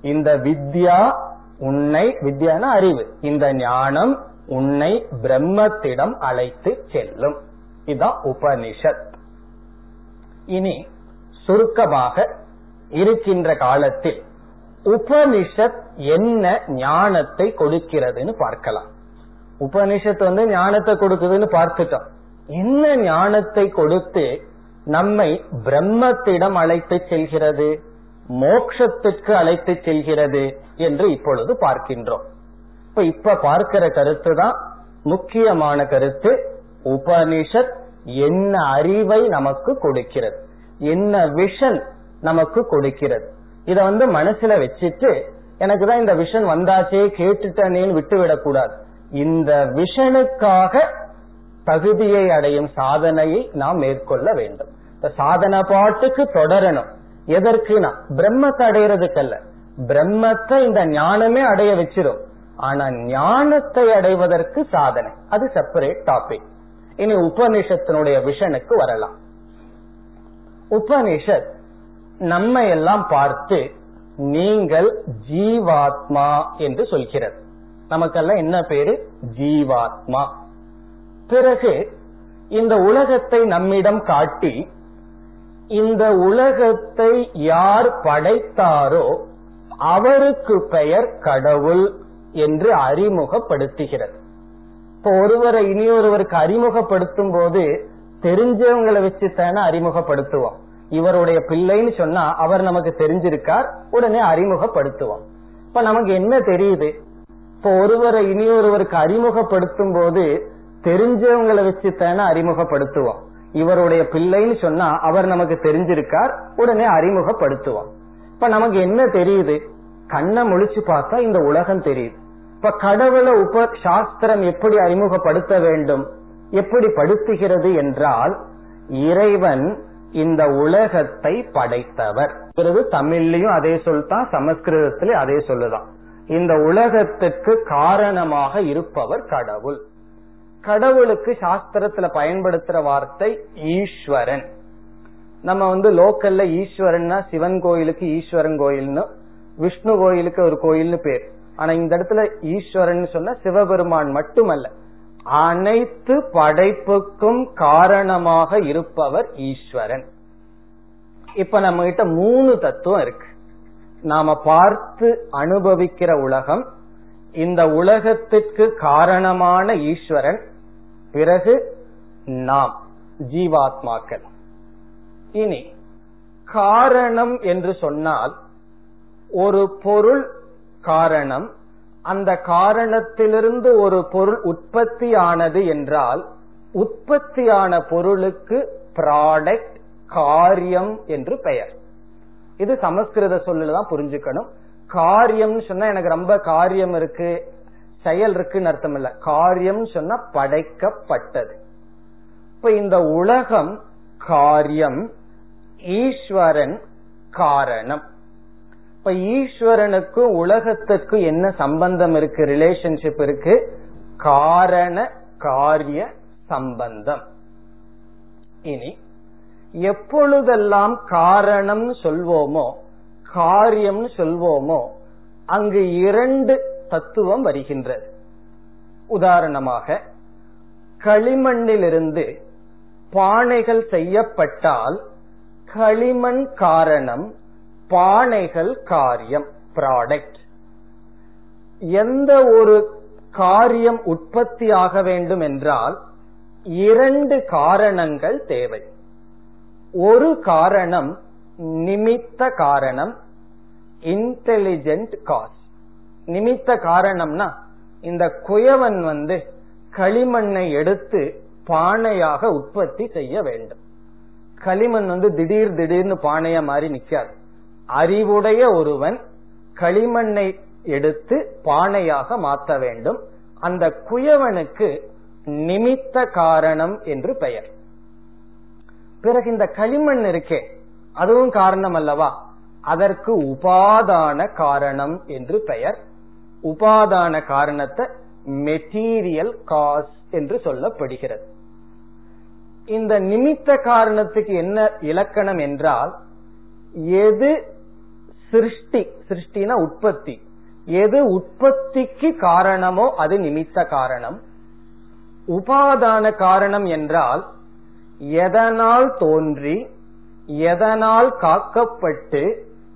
இந்த வித்யா உன்னை வித்யான அறிவு. இந்த ஞானம் உன்னை பிரம்மத்திடம் அழைத்து செல்லும். இதுதான் உபனிஷத். இனி சுருக்கமாக இருக்கின்ற காலத்தில் உபனிஷத் என்ன ஞானத்தை கொடுக்கிறதுன்னு பார்க்கலாம். உபனிஷத்து வந்து ஞானத்தை கொடுக்குதுன்னு பார்த்துட்டோம். என்ன ஞானத்தை கொடுத்து நம்மை பிரம்மத்திடம் அழைத்து செல்கிறது மோக்ஷத்துக்கு அழைத்து செல்கிறது என்று இப்பொழுது பார்க்கின்றோம். இப்ப இப்ப பார்க்கிற கருத்து தான் முக்கியமான கருத்து. உபனிஷத் என்ன அறிவை நமக்கு கொடுக்கிறது என்ன விஷன் நமக்கு கொடுக்கிறது. இத வந்து மனசுல வச்சுட்டு எனக்கு தான் இந்த விஷன் வந்தாச்சே கேட்டுட்டனேன்னு விட்டு விடக்கூடாது இந்த விஷனுக்காக தகுதியை அடையும் சாதனையை நாம் மேற்கொள்ள வேண்டும். இந்த சாதனை பாட்டுக்கு தொடரணும். எதற்குனா பிரம்மத்தை அடையிறதுக்கல்ல. பிரம்மத்தை இந்த ஞானமே அடைய வச்சிரும். ஆனா ஞானத்தை அடைவதற்கு சாதனை. அது செப்பரேட் டாபிக் இனி உபனிஷத்தினுடைய விஷனுக்கு வரலாம். உபனிஷத் நம்ம எல்லாம் பார்த்து நீங்கள் ஜீவாத்மா என்று சொல்கிறது. நமக்கெல்லாம் என்ன பேரு? ஜீவாத்மா. பிறகு இந்த உலகத்தை நம்மிடம் காட்டி இந்த உலகத்தை யார் படைத்தாரோ அவருக்கு பெயர் கடவுள் என்று அறிமுகப்படுத்துகிறது. இப்போ ஒருவரை இனி ஒருவருக்கு அறிமுகப்படுத்தும் போது தெரிஞ்சவங்களை வச்சு தானே அறிமுகப்படுத்துவோம். இவருடைய பிள்ளைன்னு சொன்னா அவர் நமக்கு தெரிஞ்சிருக்கார் உடனே அறிமுகப்படுத்துவோம். இப்ப நமக்கு என்ன தெரியுது? இப்போ ஒருவரை இனி ஒருவருக்கு அறிமுகப்படுத்தும் போது தெரிஞ்சவங்களை வச்சு தானே அறிமுகப்படுத்துவோம். இவருடைய பிள்ளைன்னு சொன்னா அவர் நமக்கு தெரிஞ்சிருக்கார் உடனே அறிமுகப்படுத்துவோம். இப்ப நமக்கு என்ன தெரியுது? கண்ணை முழிச்சு பார்த்தா இந்த உலகம் தெரியுது. இப்ப கடவுளை உப சாஸ்திரம் எப்படி அறிமுகப்படுத்த வேண்டும்? எப்படி படுத்துகிறது என்றால் இறைவன் இந்த உலகத்தை படைத்தவர். தமிழ்லயும் அதே சொல்தான் சமஸ்கிருதத்திலும் அதே சொல்லுதான். இந்த உலகத்துக்கு காரணமாக இருப்பவர் கடவுள். கடவுளுக்கு சாஸ்திரத்துல பயன்படுத்துற வார்த்தை ஈஸ்வரன். நம்ம வந்து லோக்கல்ல ஈஸ்வரன்னா சிவன் கோயிலுக்கு ஈஸ்வரன் கோயில்னு விஷ்ணு கோயிலுக்கு ஒரு கோயில்னு பேர். ஆனா இந்த இடத்துல ஈஸ்வரன் சொன்ன சிவபெருமான் மட்டுமல்ல அனைத்து படைப்புக்கும் காரணமாக இருப்பவர் ஈஸ்வரன். இப்ப நம்ம கிட்ட மூணு தத்துவம் இருக்கு. நாம பார்த்து அனுபவிக்கிற உலகம் இந்த உலகத்திற்கு காரணமான ஈஸ்வரன் பிறகு நாம் ஜீவாத்மாக்கள். இனி காரணம் என்று சொன்னால் ஒரு பொருள் காரணம் அந்த காரணத்திலிருந்து ஒரு பொருள் உற்பத்தி ஆனது என்றால் உற்பத்தியான பொருளுக்கு ப்ராடக்ட் காரியம் என்று பெயர். இது சமஸ்கிருத சொல்லுதான் புரிஞ்சுக்கணும். காரியம்னு சொன்னா எனக்கு ரொம்ப காரியம் இருக்கு செயல் இருக்குன்னு அர்த்தம் இல்ல. காரியம் சொன்னா படைக்கப்பட்டது. இப்ப இந்த உலகம் காரியம் ஈஸ்வரன் காரணம். இப்ப ஈஸ்வரனுக்கும் உலகத்துக்கும் என்ன சம்பந்தம் இருக்கு ரிலேஷன்ஷிப் இருக்கு? காரண காரிய சம்பந்தம். இனி எப்பொழுதெல்லாம் காரணம் சொல்வோமோ காரியம் சொல்வோமோ அங்கு இரண்டு தத்துவம் வருகின்றது. உதாரணமாக களிமண்ணிலிருந்து பானைகள் செய்யப்பட்டால் களிமண் காரணம் பானைகள் காரியம் ப்ராடக்ட் எந்த ஒரு காரியம் உற்பத்தி ஆக வேண்டும் என்றால் இரண்டு காரணங்கள் தேவை. ஒரு காரணம் நிமித்த காரணம் இன்டெலிஜென்ட் காஸ் நிமித்த காரணம்னா இந்த குயவன் வந்து களிமண்ணை எடுத்து பானையாக உற்பத்தி செய்ய வேண்டும். களிமண் வந்து திடீர் திடீர்னு பானையா மாறி நிக்காது. அறிவுடைய ஒருவன் களிமண்ணை எடுத்து பானையாக மாற்ற வேண்டும். அந்த குயவனுக்கு நிமித்த காரணம் என்று பெயர். பிறகு இந்த களிமண் இருக்கே. அதுவும் காரணம் அல்லவா? அதற்கு உபாதான காரணம் என்று பெயர். உபாதான காரணத்தை மெட்டீரியல் காஸ் என்று சொல்லப்படுகிறது. இந்த நிமித்த காரணத்துக்கு என்ன இலக்கணம் என்றால் எது சிருஷ்டி சிருஷ்டினா உற்பத்தி. எது உற்பத்திக்கு காரணமோ அது நிமித்த காரணம். உபாதான காரணம் என்றால் எதனால் தோன்றி எதனால் காக்கப்பட்டு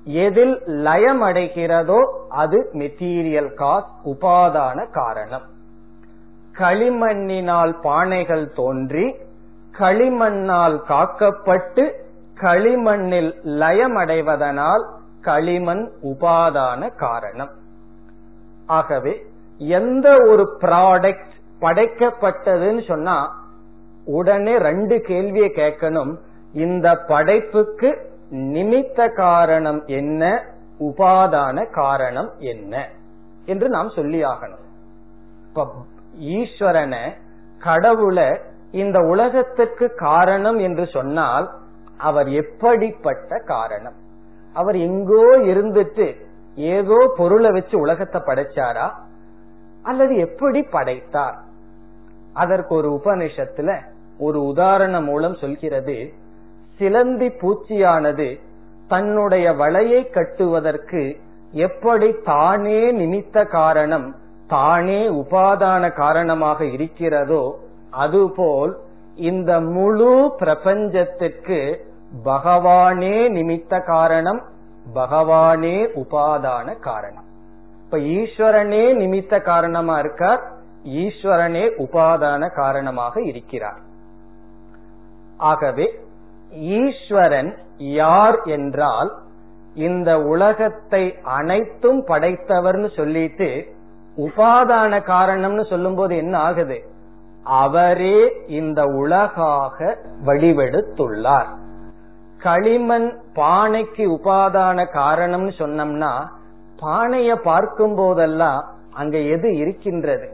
எதில் லயமடைகிறதோ அது மெட்டீரியல் காஸ் உபாதான காரணம். களிமண்ணினால் பானைகள் தோன்றி களிமண்ணால் காக்கப்பட்டு களிமண்ணில் லயமடைவதனால் களிமண் உபாதான காரணம். ஆகவே எந்த ஒரு ப்ராடக்ட் படைக்கப்பட்டதுன்னு சொன்னா உடனே ரெண்டு கேள்வியை கேட்கணும். இந்த படைப்புக்கு நிமித்த காரணம் என்ன? உபாதான காரணம் என்ன? என்று நாம் சொல்லி ஆகணும். இப்ப ஈஸ்வரனை கடவுளை இந்த உலகத்துக்கு காரணம் என்று சொன்னால் அவர் எப்படிப்பட்ட காரணம்? அவர் எங்கோ இருந்துட்டு ஏதோ பொருளை வச்சு உலகத்தை படைச்சாரா? அல்லது எப்படி படைத்தார்? அதற்கு ஒரு உபனிஷத்துல ஒரு உதாரணம் மூலம் சொல்கிறது சிலந்தி பூச்சியானது தன்னுடைய வலையை கட்டுவதற்கு எப்படி தானே நிமித்த காரணம் தானே உபாதான காரணமாக இருக்கிறதோ அதுபோல் இந்த முழு பிரபஞ்சத்திற்கு பகவானே நிமித்த காரணம் பகவானே உபாதான காரணம். இப்ப ஈஸ்வரனே நிமித்த காரணமா இருக்கார் ஈஸ்வரனே உபாதான காரணமாக இருக்கிறார். ஆகவே ஈஸ்வரன் யார் என்றால் இந்த உலகத்தை அனைத்தும் படைத்தவர்னு சொல்லிட்டு உபாதான காரணம்னு சொல்லும்போது என்ன ஆகுது? அவரே இந்த உலகாக வடிவெடுத்துள்ளார் களிமண் பானைக்கு உபாதான காரணம்னு சொன்னோம்னா பானைய பார்க்கும் போதெல்லாம் அங்க எது இருக்கின்றது?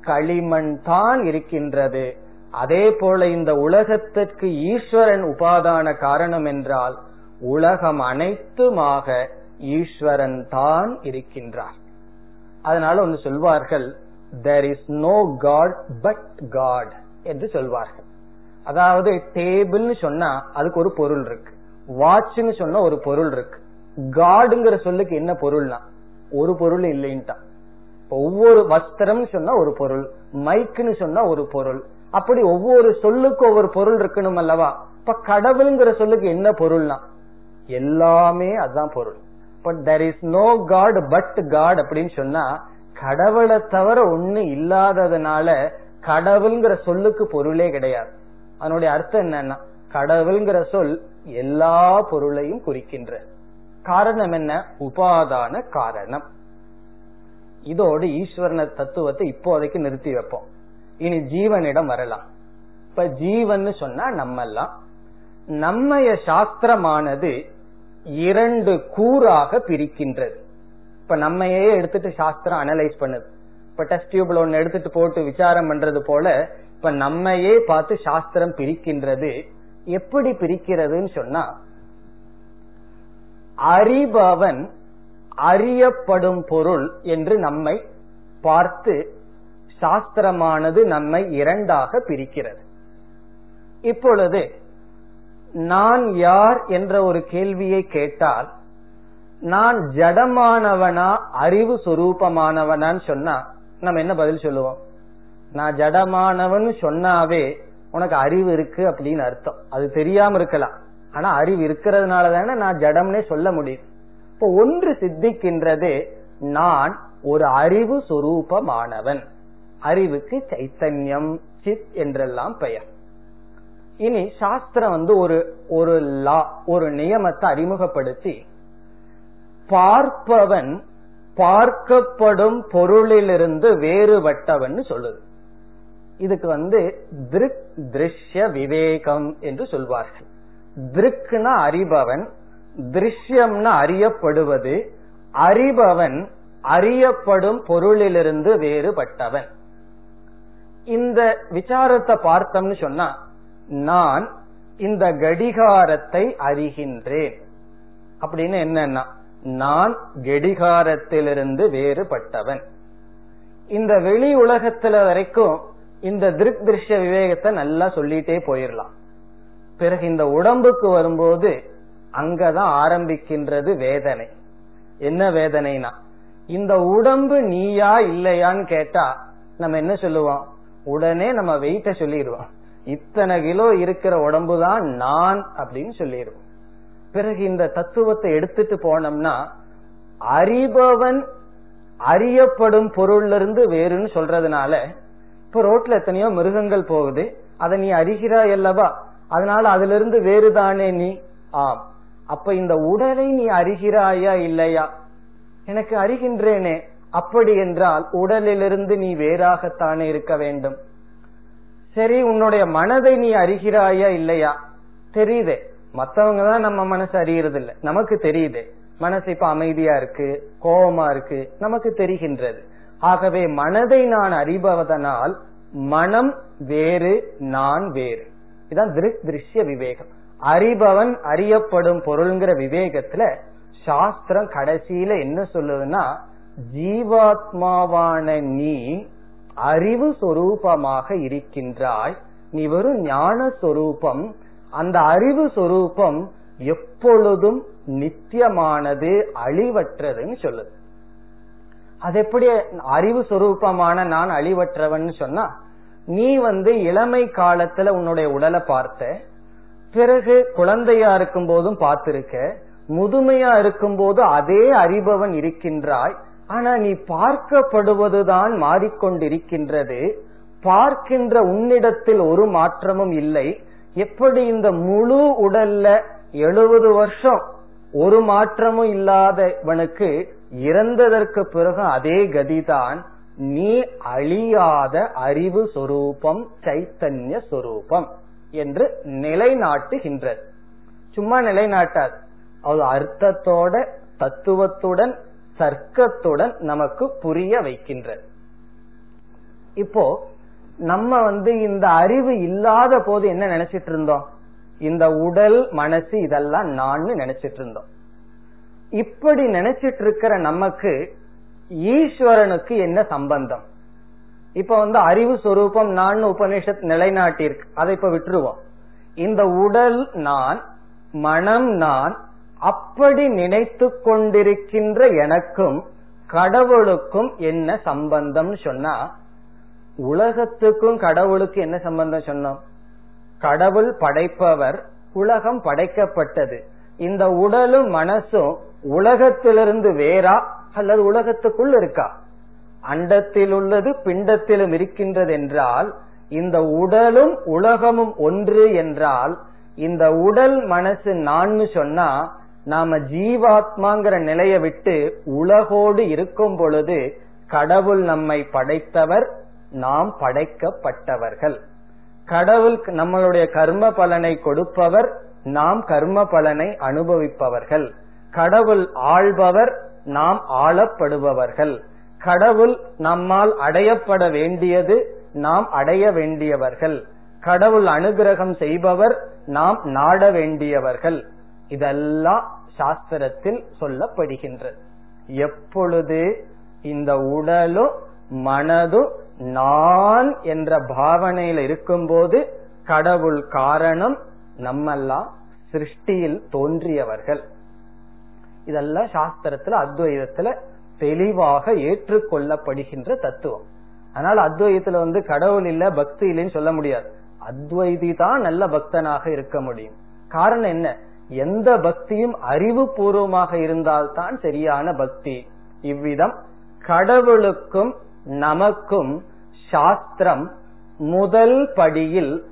களிமண் தான் இருக்கின்றது. அதே போல இந்த உலகத்திற்கு ஈஸ்வரன் உபாதான காரணம் என்றால் உலகம் அனைத்துமாக ஈஸ்வரன் தான் இருக்கின்றார். அதனால ஒன்னு சொல்வார்கள் there is no god but god என்று சொல்வார்கள். அதாவது டேபிள்னு சொன்னா அதுக்கு ஒரு பொருள் இருக்கு. வாட்ச்னு சொன்னா ஒரு பொருள் இருக்கு. காடுங்கிற சொல்லுக்கு என்ன பொருள்னா ஒரு பொருள் இல்லைன்ட்டான். ஒவ்வொரு வஸ்திரம் சொன்னா ஒரு பொருள் மைக்குன்னு சொன்னா ஒரு பொருள் அப்படி ஒவ்வொரு சொல்லுக்கு ஒவ்வொரு பொருள் இருக்கணும் அல்லவா? இப்ப கடவுள்ங்கிற சொல்லுக்கு என்ன பொருள்னா? எல்லாமே அதுதான் பொருள். But there is no god but god அப்படின்னு சொன்னா கடவுளை தவிர ஒண்ணு இல்லாததுனால கடவுள்ங்கிற சொல்லுக்கு பொருளே கிடையாது. அதனுடைய அர்த்தம் என்னன்னா கடவுள்ங்கிற சொல் எல்லா பொருளையும் குறிக்கின்ற. காரணம் என்ன? உபாதான காரணம். இதோடு ஈஸ்வரன தத்துவத்தை இப்போதைக்கு நிறுத்தி வைப்போம். இனி ஜீவனிடம் வரலாம். இப்ப ஜீவன் சொன்னா நம்ம எல்லாம் நம்மைய சாஸ்திரமானது இரண்டு கூறாக பிரிக்கின்றது. இப்ப நம்மையே எடுத்துட்டு சாஸ்திரம் அனலைஸ் பண்ணுது. இப்ப டெஸ்ட் டியூப்ல ஒன்னு எடுத்துட்டு போட்டு விசாரம் பண்றது போல இப்ப நம்மையே பார்த்து சாஸ்திரம் பிரிக்கின்றது. எப்படி பிரிக்கிறதுன்னு சொன்னா அறிபவன் அறியப்படும் பொருள் என்று நம்மை பார்த்து சாஸ்திரமானது நம்மை இரண்டாக பிரிக்கிறது. இப்பொழுது நான் யார் என்ற ஒரு கேள்வியை கேட்டால் நான் ஜடமானவனா அறிவு சொரூபமானவனான்னு சொன்னா நம்ம என்ன பதில் சொல்லுவோம்? நான் ஜடமானவன் சொன்னாவே உனக்கு அறிவு இருக்கு அப்படின்னு அர்த்தம். அது தெரியாம இருக்கலாம். ஆனா அறிவு இருக்கிறதுனால தானே நான் ஜடம்னே சொல்ல முடியும். இப்போ ஒன்று சித்திக்கின்றது நான் ஒரு அறிவு சொரூபமானவன். அறிவுக்கு சைத்தன்யம் சித் என்றெல்லாம் பெயர். இனி சாஸ்திரம் வந்து ஒரு ஒரு லா ஒரு நியமத்தை அறிமுகப்படுத்தி பார்ப்பவன் பார்க்கப்படும் பொருளிலிருந்து வேறுபட்டவன் சொல்லுது. இதுக்கு வந்து திருக் திருஷ்ய விவேகம் என்று சொல்வார்கள். திருக்குனா அறிபவன் திருஷ்யம்னா அறியப்படுவது அறிபவன் அறியப்படும் பொருளிலிருந்து வேறுபட்டவன். இந்த விசாரத்தை பார்த்தோம்னு சொன்னா நான் இந்த கடிகாரத்தை அறிகின்றேன். அப்படின்னு என்னன்னா நான் கடிகாரத்திலிருந்து வேறுபட்டவன். இந்த வெளி உலகத்துல வரைக்கும் இந்த திருக் திருஷ்ய விவேகத்தை நல்லா சொல்லிட்டே போயிடலாம் பிறகு இந்த உடம்புக்கு வரும்போது அங்கதான் ஆரம்பிக்கின்றது வேதனை. என்ன வேதனைனா இந்த உடம்பு நீயா இல்லையான்னு கேட்டா நம்ம என்ன சொல்லுவோம்? உடனே நம்ம வெயிட்ட சொல்லிடுவோம். இத்தனை கிலோ இருக்கிற உடம்பு தான் நான் அப்படின்னு சொல்லிடுவோம். பிறகு இந்த தத்துவத்தை எடுத்துட்டு போனோம்னா அறிபவன் அறியப்படும் பொருள்ல இருந்து வேறுன்னு சொல்றதுனால இப்ப ரோட்ல எத்தனையோ மிருகங்கள் போகுது. அதை நீ அறிகிறாய் அல்லவா? அதனால அதுல இருந்து வேறுதானே நீ? ஆம். அப்ப இந்த உடலை நீ அறிகிறாயா இல்லையா? எனக்கு அறிகின்றேனே. அப்படி என்றால் உடலிலிருந்து நீ வேறாகத்தானே இருக்க வேண்டும். சரி உன்னுடைய மனதை நீ அறிகிறாயா இல்லையா? தெரியுதே. மத்தவங்க தான் நம்ம மனசு அறியறது இல்ல நமக்கு தெரியுது. மனசு இப்ப அமைதியா இருக்கு கோபமா இருக்கு நமக்கு தெரிகின்றது. ஆகவே மனதை நான் அறிபவதனால் மனம் வேறு நான் வேறு. இதான் திரு திருஷ்ய விவேகம். அறிபவன் அறியப்படும் பொருள்ங்கிற விவேகத்துல சாஸ்திரம் கடைசியில என்ன சொல்லுதுன்னா ஜீவாத்மாவான நீ அறிவு சொரூபமாக இருக்கின்றாய். நீ வெறும் ஞான சொரூபம். அந்த அறிவு சொரூபம் எப்பொழுதும் நித்தியமானது அழிவற்றதுன்னு சொல்லுது. அது எப்படி அறிவு சொரூபமான நான் அழிவற்றவன் சொன்னா நீ வந்து இளமை காலத்துல உன்னுடைய உடலை பார்த்த பிறகு குழந்தையா இருக்கும் போதும் பார்த்திருக்க முதுமையா இருக்கும் போது அதே அறிபவன் இருக்கின்றாய். ஆனா நீ பார்க்கப்படுவதுதான் மாறிக்கொண்டிருக்கின்றது. பார்க்கின்ற உன்னிடத்தில் ஒரு மாற்றமும் இல்லை. எப்படி இந்த முழு உடல்ல எழுபது வருஷம் ஒரு மாற்றமும் இல்லாதவனுக்கு இறந்ததற்கு பிறகு அதே கதிதான் நீ அழியாத அறிவு சொரூபம் சைத்தன்ய சொரூபம் என்று நிலைநாட்டுகின்றது. சும்மா நிலைநாட்டாது. அது அர்த்தத்தோட தத்துவத்துடன் சர்க்கத்துடன் நமக்கு புரிய வைக்கின்றது இப்போ நம்ம வந்து இந்த அறிவு இல்லாத போது என்ன நினைச்சிட்டு இருந்தோம்? இந்த உடல் மனசு இதெல்லாம் நான் நினைச்சிட்டு இருந்தோம். இப்படி நினைச்சிட்டு இருக்கிற நமக்கு ஈஸ்வரனுக்கு என்ன சம்பந்தம்? இப்ப வந்து அறிவு சொரூபம் நான் உபனிஷத் நிலைநாட்டிருக்கு அதை இப்ப விட்டுருவோம். இந்த உடல் நான் மனம் நான் அப்படி நினைத்து கொண்டிருக்கின்ற எனக்கும் கடவுளுக்கும் என்ன சம்பந்தம் சொன்னா உலகத்துக்கும் கடவுளுக்கு என்ன சம்பந்தம் சொன்னோம்? கடவுள் படைப்பவர் உலகம் படைக்கப்பட்டது. இந்த உடலும் மனசும் உலகத்திலிருந்து வேறா அல்லது உலகத்துக்குள் இருக்கா? அண்டத்தில் உள்ளது பிண்டத்திலும் இருக்கின்றது என்றால் இந்த உடலும் உலகமும் ஒன்று என்றால் இந்த உடல் மனசு நான்னு சொன்னா நாம ஜீவாத்மாங்கிற நிலையை விட்டு உலகோடு இருக்கும் பொழுது கடவுள் நம்மை படைத்தவர் நாம் படைக்கப்பட்டவர்கள். கடவுள் நம்மளுடைய கர்ம பலனை கொடுப்பவர் நாம் கர்ம பலனை அனுபவிப்பவர்கள். கடவுள் ஆள்பவர் நாம் ஆளப்படுபவர்கள். கடவுள் நம்மால் அடையப்பட வேண்டியது நாம் அடைய வேண்டியவர்கள். கடவுள் அனுகிரகம் செய்பவர் நாம் நாட வேண்டியவர்கள். இதெல்லாம் சாஸ்திரத்தில் சொல்லப்படுகின்றது எப்பொழுது இந்த உடலும் மனதும் நான் என்ற பாவனையில் இருக்கும்போது கடவுள் காரணம் நம்மெல்லாம் சிருஷ்டியில் தோன்றியவர்கள். இதெல்லாம் சாஸ்திரத்துல அத்வைதத்துல தெளிவாக ஏற்றுக்கொள்ளப்படுகின்ற தத்துவம். அதனால அத்வைதத்துல வந்து கடவுள் இல்ல பக்தி இல்லைன்னு சொல்ல முடியாது. அத்வைதி தான் நல்ல பக்தனாக இருக்க முடியும். காரணம் என்ன? எந்த பக்தியும் அறிவு பூர்வமாக இருந்தால்தான் சரியான பக்தி. இவ்விதம் கடவுளுக்கும் நமக்கும் சாஸ்திரம் முதல் படியில்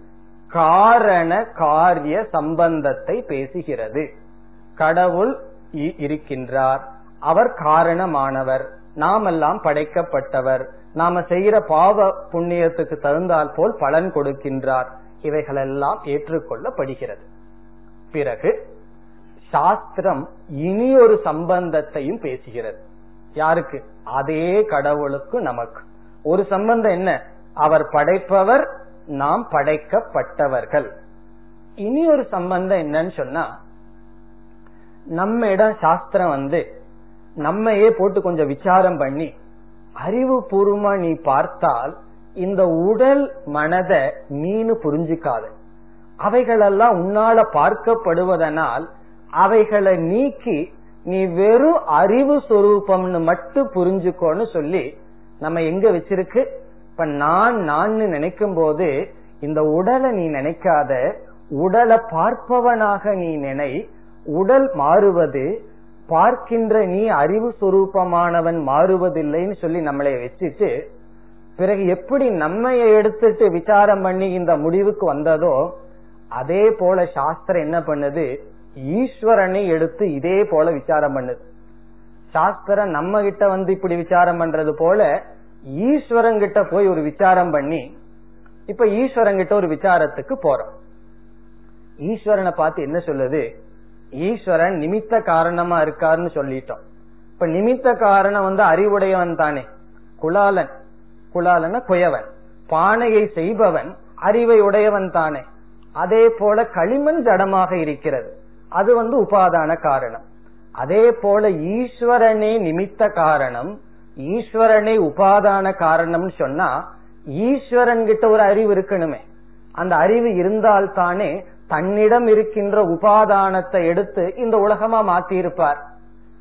காரண காரிய சம்பந்தத்தை பேசுகிறது. கடவுள் இருக்கின்றார். அவர் காரணமானவர். நாமெல்லாம் படைக்கப்பட்டவர். நாம செய்யற பாவ புண்ணியத்துக்கு தகுந்தால் போல் பலன் கொடுக்கின்றார். இவைகளெல்லாம் ஏற்றுக்கொள்ளப்படுகிறது. பிறகு சாஸ்திரம் இனி ஒரு சம்பந்தத்தையும் பேசுகிறது. யாருக்கு? அதே கடவுளுக்கு நமக்கு. ஒரு சம்பந்தம் என்ன? அவர் படைப்பவர் நாம் படைக்கப்பட்டவர்கள். இனி ஒரு சம்பந்தம் என்னன்னு சொன்னா நம்ம இடம் சாஸ்திரம் வந்து நம்மையே போட்டு கொஞ்சம் விசாரம் பண்ணி அறிவு பூர்வமா நீ பார்த்தால் இந்த உடல் மனத நீனு புரிஞ்சுக்காது. அவைகளெல்லாம் உன்னால பார்க்கப்படுவதனால் அவைகளை நீக்கி நீ வெறும் அறிவு சொரூபம்னு மட்டும் புரிஞ்சுக்கோன்னு சொல்லி நம்ம எங்க வச்சிருக்கு? இப்ப நான் நான் நினைக்கும் போது இந்த உடலை நீ நினைக்காத உடலை பார்ப்பவனாக நீ நினை உடல் மாறுவது பார்க்கின்ற நீ அறிவு சுரூபமானவன் மாறுவதில்லைன்னு சொல்லி நம்மளை வச்சுட்டு பிறகு எப்படி நம்மைய எடுத்துட்டு விசாரம் பண்ணி இந்த முடிவுக்கு வந்ததோ அதே போல சாஸ்திரம் என்ன பண்ணுது? ஈஸ்வரனை எடுத்து இதே போல விசாரம் பண்ணுது. சாஸ்திரம் நம்ம கிட்ட வந்து இப்படி விசாரம் பண்றது போல ஈஸ்வரன் கிட்ட போய் ஒரு விசாரம் பண்ணி இப்ப ஈஸ்வரன் கிட்ட ஒரு விசாரத்துக்கு போறோம். ஈஸ்வரனை பார்த்து என்ன சொல்லுது? ஈஸ்வரன் நிமித்த காரணமா இருக்காருன்னு சொல்லிட்டோம். இப்ப நிமித்த காரணம் வந்து அறிவுடையவன் தானே. குலாலன். குலாலன குயவன் பானையை செய்பவன் அறிவை உடையவன் தானே. அதே போல களிமண் ஜடமாக இருக்கிறது. அது வந்து உபாதான காரணம். அதே போல ஈஸ்வரனே நிமித்த காரணம். ஈஸ்வரனே உபாதான காரணம்னு சொன்னா ஈஸ்வரன் கிட்ட ஒரு அறிவு இருக்கணுமே. அந்த அறிவு இருந்தால் தானே தன்னிடம் இருக்கின்ற உபாதானத்தை எடுத்து இந்த உலகமா மாத்தியிருப்பார்.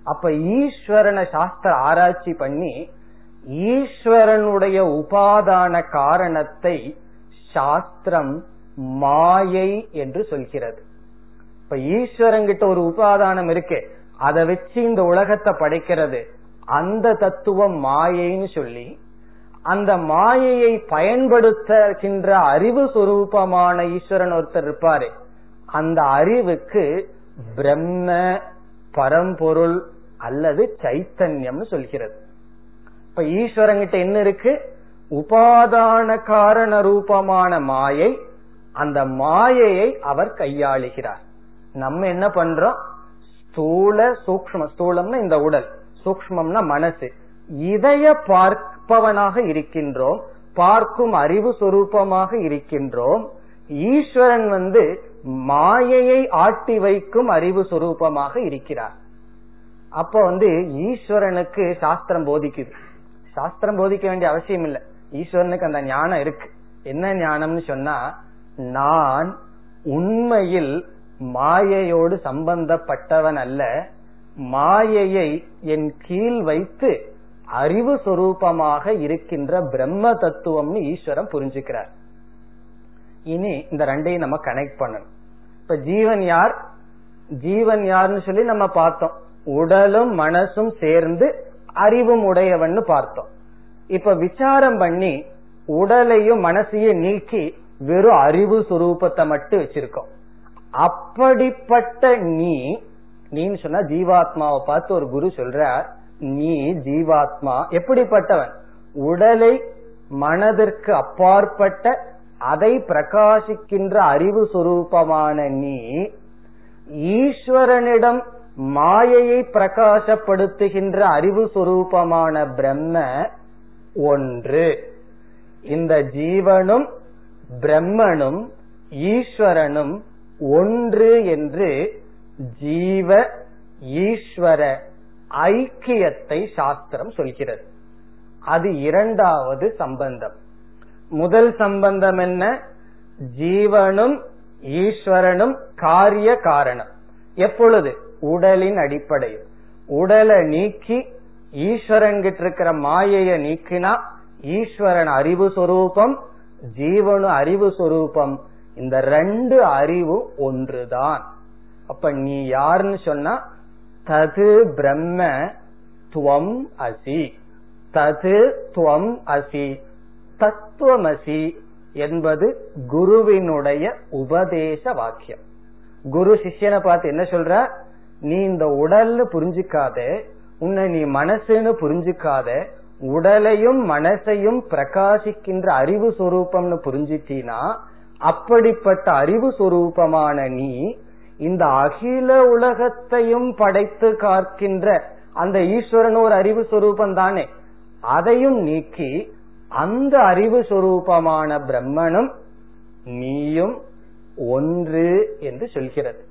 அப்ப ஈஸ்வரனை சாஸ்திர ஆராய்ச்சி பண்ணி ஈஸ்வரனுடைய உபாதான காரணத்தை சாஸ்திரம் மாயை என்று சொல்கிறது. இப்ப ஈஸ்வரங்கிட்ட ஒரு உபாதானம் இருக்கு. அதை வச்சு இந்த உலகத்தை படைக்கிறது. அந்த தத்துவம் மாயைன்னு சொல்லி அந்த மாயையை பயன்படுத்துகின்ற அறிவு சுரூபமான ஈஸ்வரன் ஒருத்தர் இருப்பாரு. அந்த அறிவுக்கு பிரம்ம பரம்பொருள் அல்லது சைத்தன்யம்னு சொல்கிறது. இப்ப ஈஸ்வரங்கிட்ட என்ன இருக்கு? உபாதான காரண ரூபமான மாயை அந்த மாயையை அவர் கையாளுகிறார். நம்ம என்ன பண்றோம்? ஸ்தூல சூக்ம ஸ்தூலம்னா இந்த உடல் சூக்மம்னா மனசு. இதய பார்ப்பவனாக இருக்கின்றோம் பார்க்கும் அறிவு சுரூபமாக இருக்கின்றோம் ஈஸ்வரன் வந்து மாயையை ஆட்டி வைக்கும் அறிவு சுரூபமாக இருக்கிறார். அப்ப வந்து ஈஸ்வரனுக்கு சாஸ்திரம் போதிக்குது. சாஸ்திரம் போதிக்க வேண்டிய அவசியம் இல்லை. ஈஸ்வரனுக்கு அந்த ஞானம் இருக்கு. என்ன ஞானம்னு சொன்னா நான் உண்மையில் மாயையோடு சம்பந்தப்பட்டவன் அல்ல. மாயையை என் கீழ் வைத்து அறிவு சொரூபமாக இருக்கின்ற பிரம்ம தத்துவம்னு ஈஸ்வரன் புரிஞ்சுக்கிறார். இனி இந்த ரெண்டையும் நம்ம கனெக்ட் பண்ணணும். இப்ப ஜீவன் யார்? ஜீவன் யாருன்னு சொல்லி நம்ம பார்த்தோம். உடலும் மனசும் சேர்ந்து அறிவும் உடையவன் பார்த்தோம். இப்ப விசாரம் பண்ணி உடலையும் மனசையும் நீக்கி வெறும் அறிவு சுரூபத்தை மட்டும் வச்சிருக்கோம். அப்படிப்பட்ட நீ நீன்னு சொன்னா ஜீவாத்மாவை பார்த்து ஒரு குரு சொல்றார் நீ ஜீவாத்மா. எப்படிப்பட்டவன்? உடலை மனதிற்கு அப்பாற்பட்ட அதை பிரகாசிக்கின்ற அறிவு சுரூபமான நீ ஈஸ்வரனிடம் மாயையை பிரகாசப்படுத்துகின்ற அறிவு சுரூபமான பிரம்ம ஒன்று. இந்த ஜீவனும் பிரம்மனும் ஈஸ்வரனும் ஒன்று என்று ஜீவ ஈஸ்வர ஐக்கியத்தை சாஸ்திரம் சொல்கிறது. அது இரண்டாவது சம்பந்தம். முதல் சம்பந்தம் என்ன? ஜீவனும் ஈஸ்வரனும் காரிய காரணம். எப்பொழுது? உடலின் அடிப்படையில். உடலை நீக்கி ஈஸ்வரன் கிட்ட இருக்கிற மாயைய நீக்கினா ஈஸ்வரன் அறிவு சொரூபம் ஜீவனு அறிவு சொரூபம். இந்த ரெண்டு அறிவும் ஒன்றுதான். அப்ப நீ யாருன்னு சொன்னா தது பிரம்ம துவம் அசி. தது துவம் அசி. தத்துவமசி என்பது குருவினுடைய உபதேச வாக்கியம். குரு சிஷ்யனை பார்த்து என்ன சொல்ற? நீ இந்த உடல்னு புரிஞ்சுக்காத உன்னை நீ மனசுன்னு புரிஞ்சுக்காத உடலையும் மனசையும் பிரகாசிக்கின்ற அறிவு சொரூபம்னு புரிஞ்சிட்டீனா அப்படிப்பட்ட அறிவு சொரூபமான நீ இந்த அகில உலகத்தையும் படைத்து காக்கின்ற அந்த ஈஸ்வரன் ஒரு அறிவு சொரூபம் தானே. அதையும் நீக்கி அந்த அறிவு சொரூபமான பிரம்மனும் நீயும் ஒன்று என்று சொல்கிறது.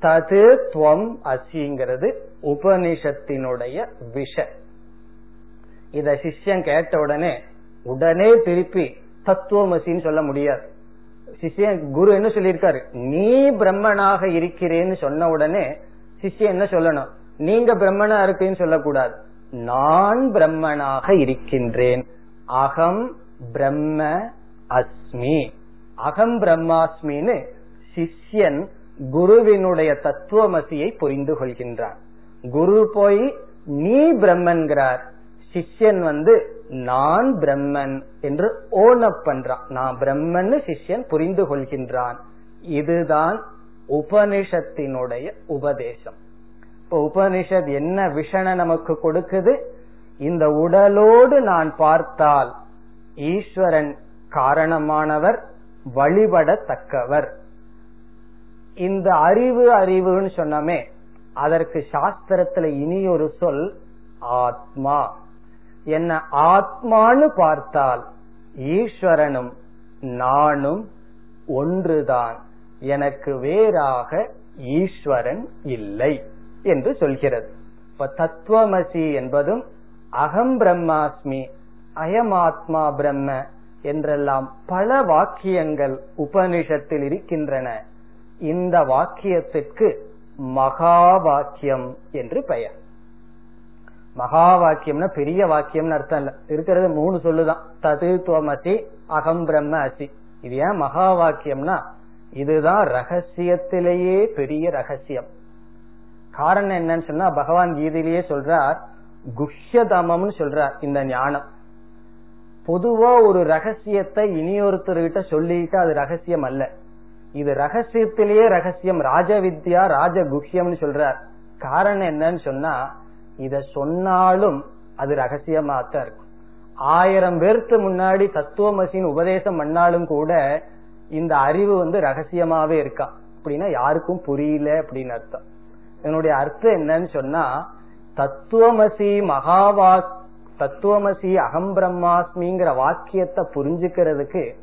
தது துவம் அசிங்கிறது உபனிஷத்தினுடைய விஷ. இத சிஷ்யன் கேட்ட உடனே உடனே திருப்பி தத்துவமசின்னு சொல்ல முடியாது. சிஷ்யன் குரு என்ன சொல்லியிருக்காரு? நீ பிரம்மனாக இருக்கிறேன்னு சொன்ன உடனே சிஷ்யன் என்ன சொல்லணும்? நீங்க பிரம்மனா இருப்பேன்னு சொல்லக்கூடாது. நான் பிரம்மனாக இருக்கின்றேன். அகம் பிரம்ம அஸ்மி. அகம் பிரம்மாஸ்மின்னு சிஷ்யன் குருவினுடைய தத்துவமசியை புரிந்து கொள்கின்றான். குரு போய் நீ பிரம்மன்கிறார். சிஷ்யன் வந்து நான் பிரம்மன் என்று ஓனப் பண்றான். நான் பிரம்மன்னு சிஷ்யன் புரிந்து கொள்கின்றான். இதுதான் உபனிஷத்தினுடைய உபதேசம். இப்ப உபனிஷத் என்ன விஷனை நமக்கு கொடுக்குது? இந்த உடலோடு நான் பார்த்தால் ஈஸ்வரன் காரணமானவர் வழிபடத்தக்கவர். இந்த அறிவு அறிவுன்னு சொன்னமே அதற்கு சாஸ்திரத்துல இனி ஒரு சொல் ஆத்மா. என்ன ஆத்மான்னு பார்த்தால் ஈஸ்வரனும் நானும் ஒன்றுதான். எனக்கு வேறாக ஈஸ்வரன் இல்லை என்று சொல்கிறது. இப்ப தத்துவமசி என்பதும் அகம் பிரம்மாஸ்மி அயமாத்மா பிரம்ம என்றெல்லாம் பல வாக்கியங்கள் உபனிஷத்தில் இருக்கின்றன. இந்த வாக்கியத்திற்கு மகா வாக்கியம் என்று பெயர். மகா வாக்கியம்னா பெரிய வாக்கியம்னு அர்த்தம் இல்ல. இருக்கிறது மூணு சொல்லுதான். தது துவமசி அகம் பிரம்ம அசி. இது ஏன் மகா வாக்கியம்னா இதுதான் ரகசியத்திலேயே பெரிய ரகசியம். காரணம் என்னன்னு சொன்னா பகவான் கீதையிலேயே சொல்றார் குஷ்யதமம்னு சொல்றார் இந்த ஞானம். பொதுவா ஒரு ரகசியத்தை இனியொருத்தர்கிட்ட சொல்லிட்டு அது ரகசியம் அல்ல. இது ரகசியத்திலேயே ரகசியம். ராஜவித்யா ராஜகுஷ்யம்னு சொல்றார். காரணம் என்னன்னு சொன்னா இத சொன்னாலும் அது ரகசியமா தான் இருக்கும். ஆயிரம் பேருக்கு முன்னாடி தத்துவமசின் உபதேசம் பண்ணாலும் கூட இந்த அறிவு வந்து ரகசியமாவே இருக்கா? அப்படின்னா யாருக்கும் புரியல அப்படின்னு அர்த்தம். என்னுடைய அர்த்தம் என்னன்னு சொன்னா தத்துவமசி மகாவா தத்துவமசி அகம் பிரம்மாஸ்மிங்கிற வாக்கியத்தை புரிஞ்சுக்கிறதுக்கு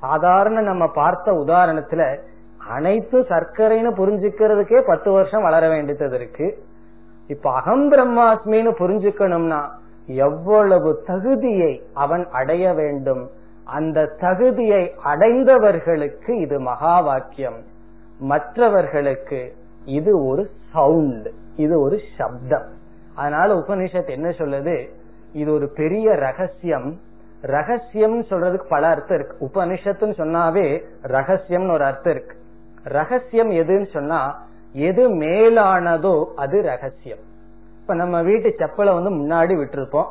சாதாரண நம்ம பார்த்த உதாரணத்துல அனைத்து சர்க்கரைன்னு புரிஞ்சுக்கிறதுக்கே பத்து வருஷம் வளர வேண்டியது இருக்கு. இப்ப அகம் பிரம்மாஸ்மின்னு புரிஞ்சுக்கணும்னா எவ்வளவு தகுதியை அவன் அடைய வேண்டும். அந்த தகுதியை அடைந்தவர்களுக்கு இது மகா வாக்கியம். மற்றவர்களுக்கு இது ஒரு சவுண்ட் இது ஒரு சப்தம். அதனால உபனிஷத் என்ன சொல்லுது? இது ஒரு பெரிய ரகசியம். ரகசியம் சொல்றதுக்கு பல அர்த்தம் இருக்கு. உபனிஷத்துன்னு சொன்னாவே ரகசியம்னு ஒரு அர்த்தம் இருக்கு. ரகசியம் எதுன்னு சொன்னா எது மேலானதோ அது ரகசியம். இப்ப நம்ம வீட்டு செப்பலை வந்து முன்னாடி விட்டுருப்போம்.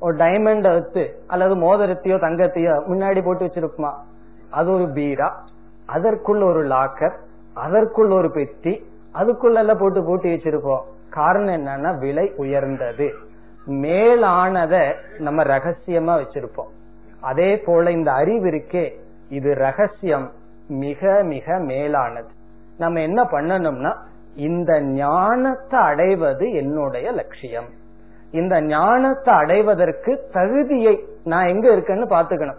ஒரு டைமண்ட் வச்சு அல்லது மோதிரத்தையோ தங்கத்தையோ முன்னாடி போட்டு வச்சிருப்போமா? அது ஒரு பீரா அதற்குள்ள ஒரு லாக்கர் அதற்குள்ள ஒரு பெட்டி அதுக்குள்ள போட்டு பூட்டி வச்சிருப்போம். காரணம் என்னன்னா விலை உயர்ந்தது. மேலானத நம்ம ரகசியமா வச்சிருப்போம். அதே போல இந்த அறிவு இருக்கே இது ரகசியம் மிக மிக மேலானது. நம்ம என்ன பண்ணணும்னா இந்த ஞானத்தை அடைவது என்னுடைய லட்சியம். இந்த ஞானத்தை அடைவதற்கு தகுதியை நான் எங்க இருக்கேன்னு பாத்துக்கணும்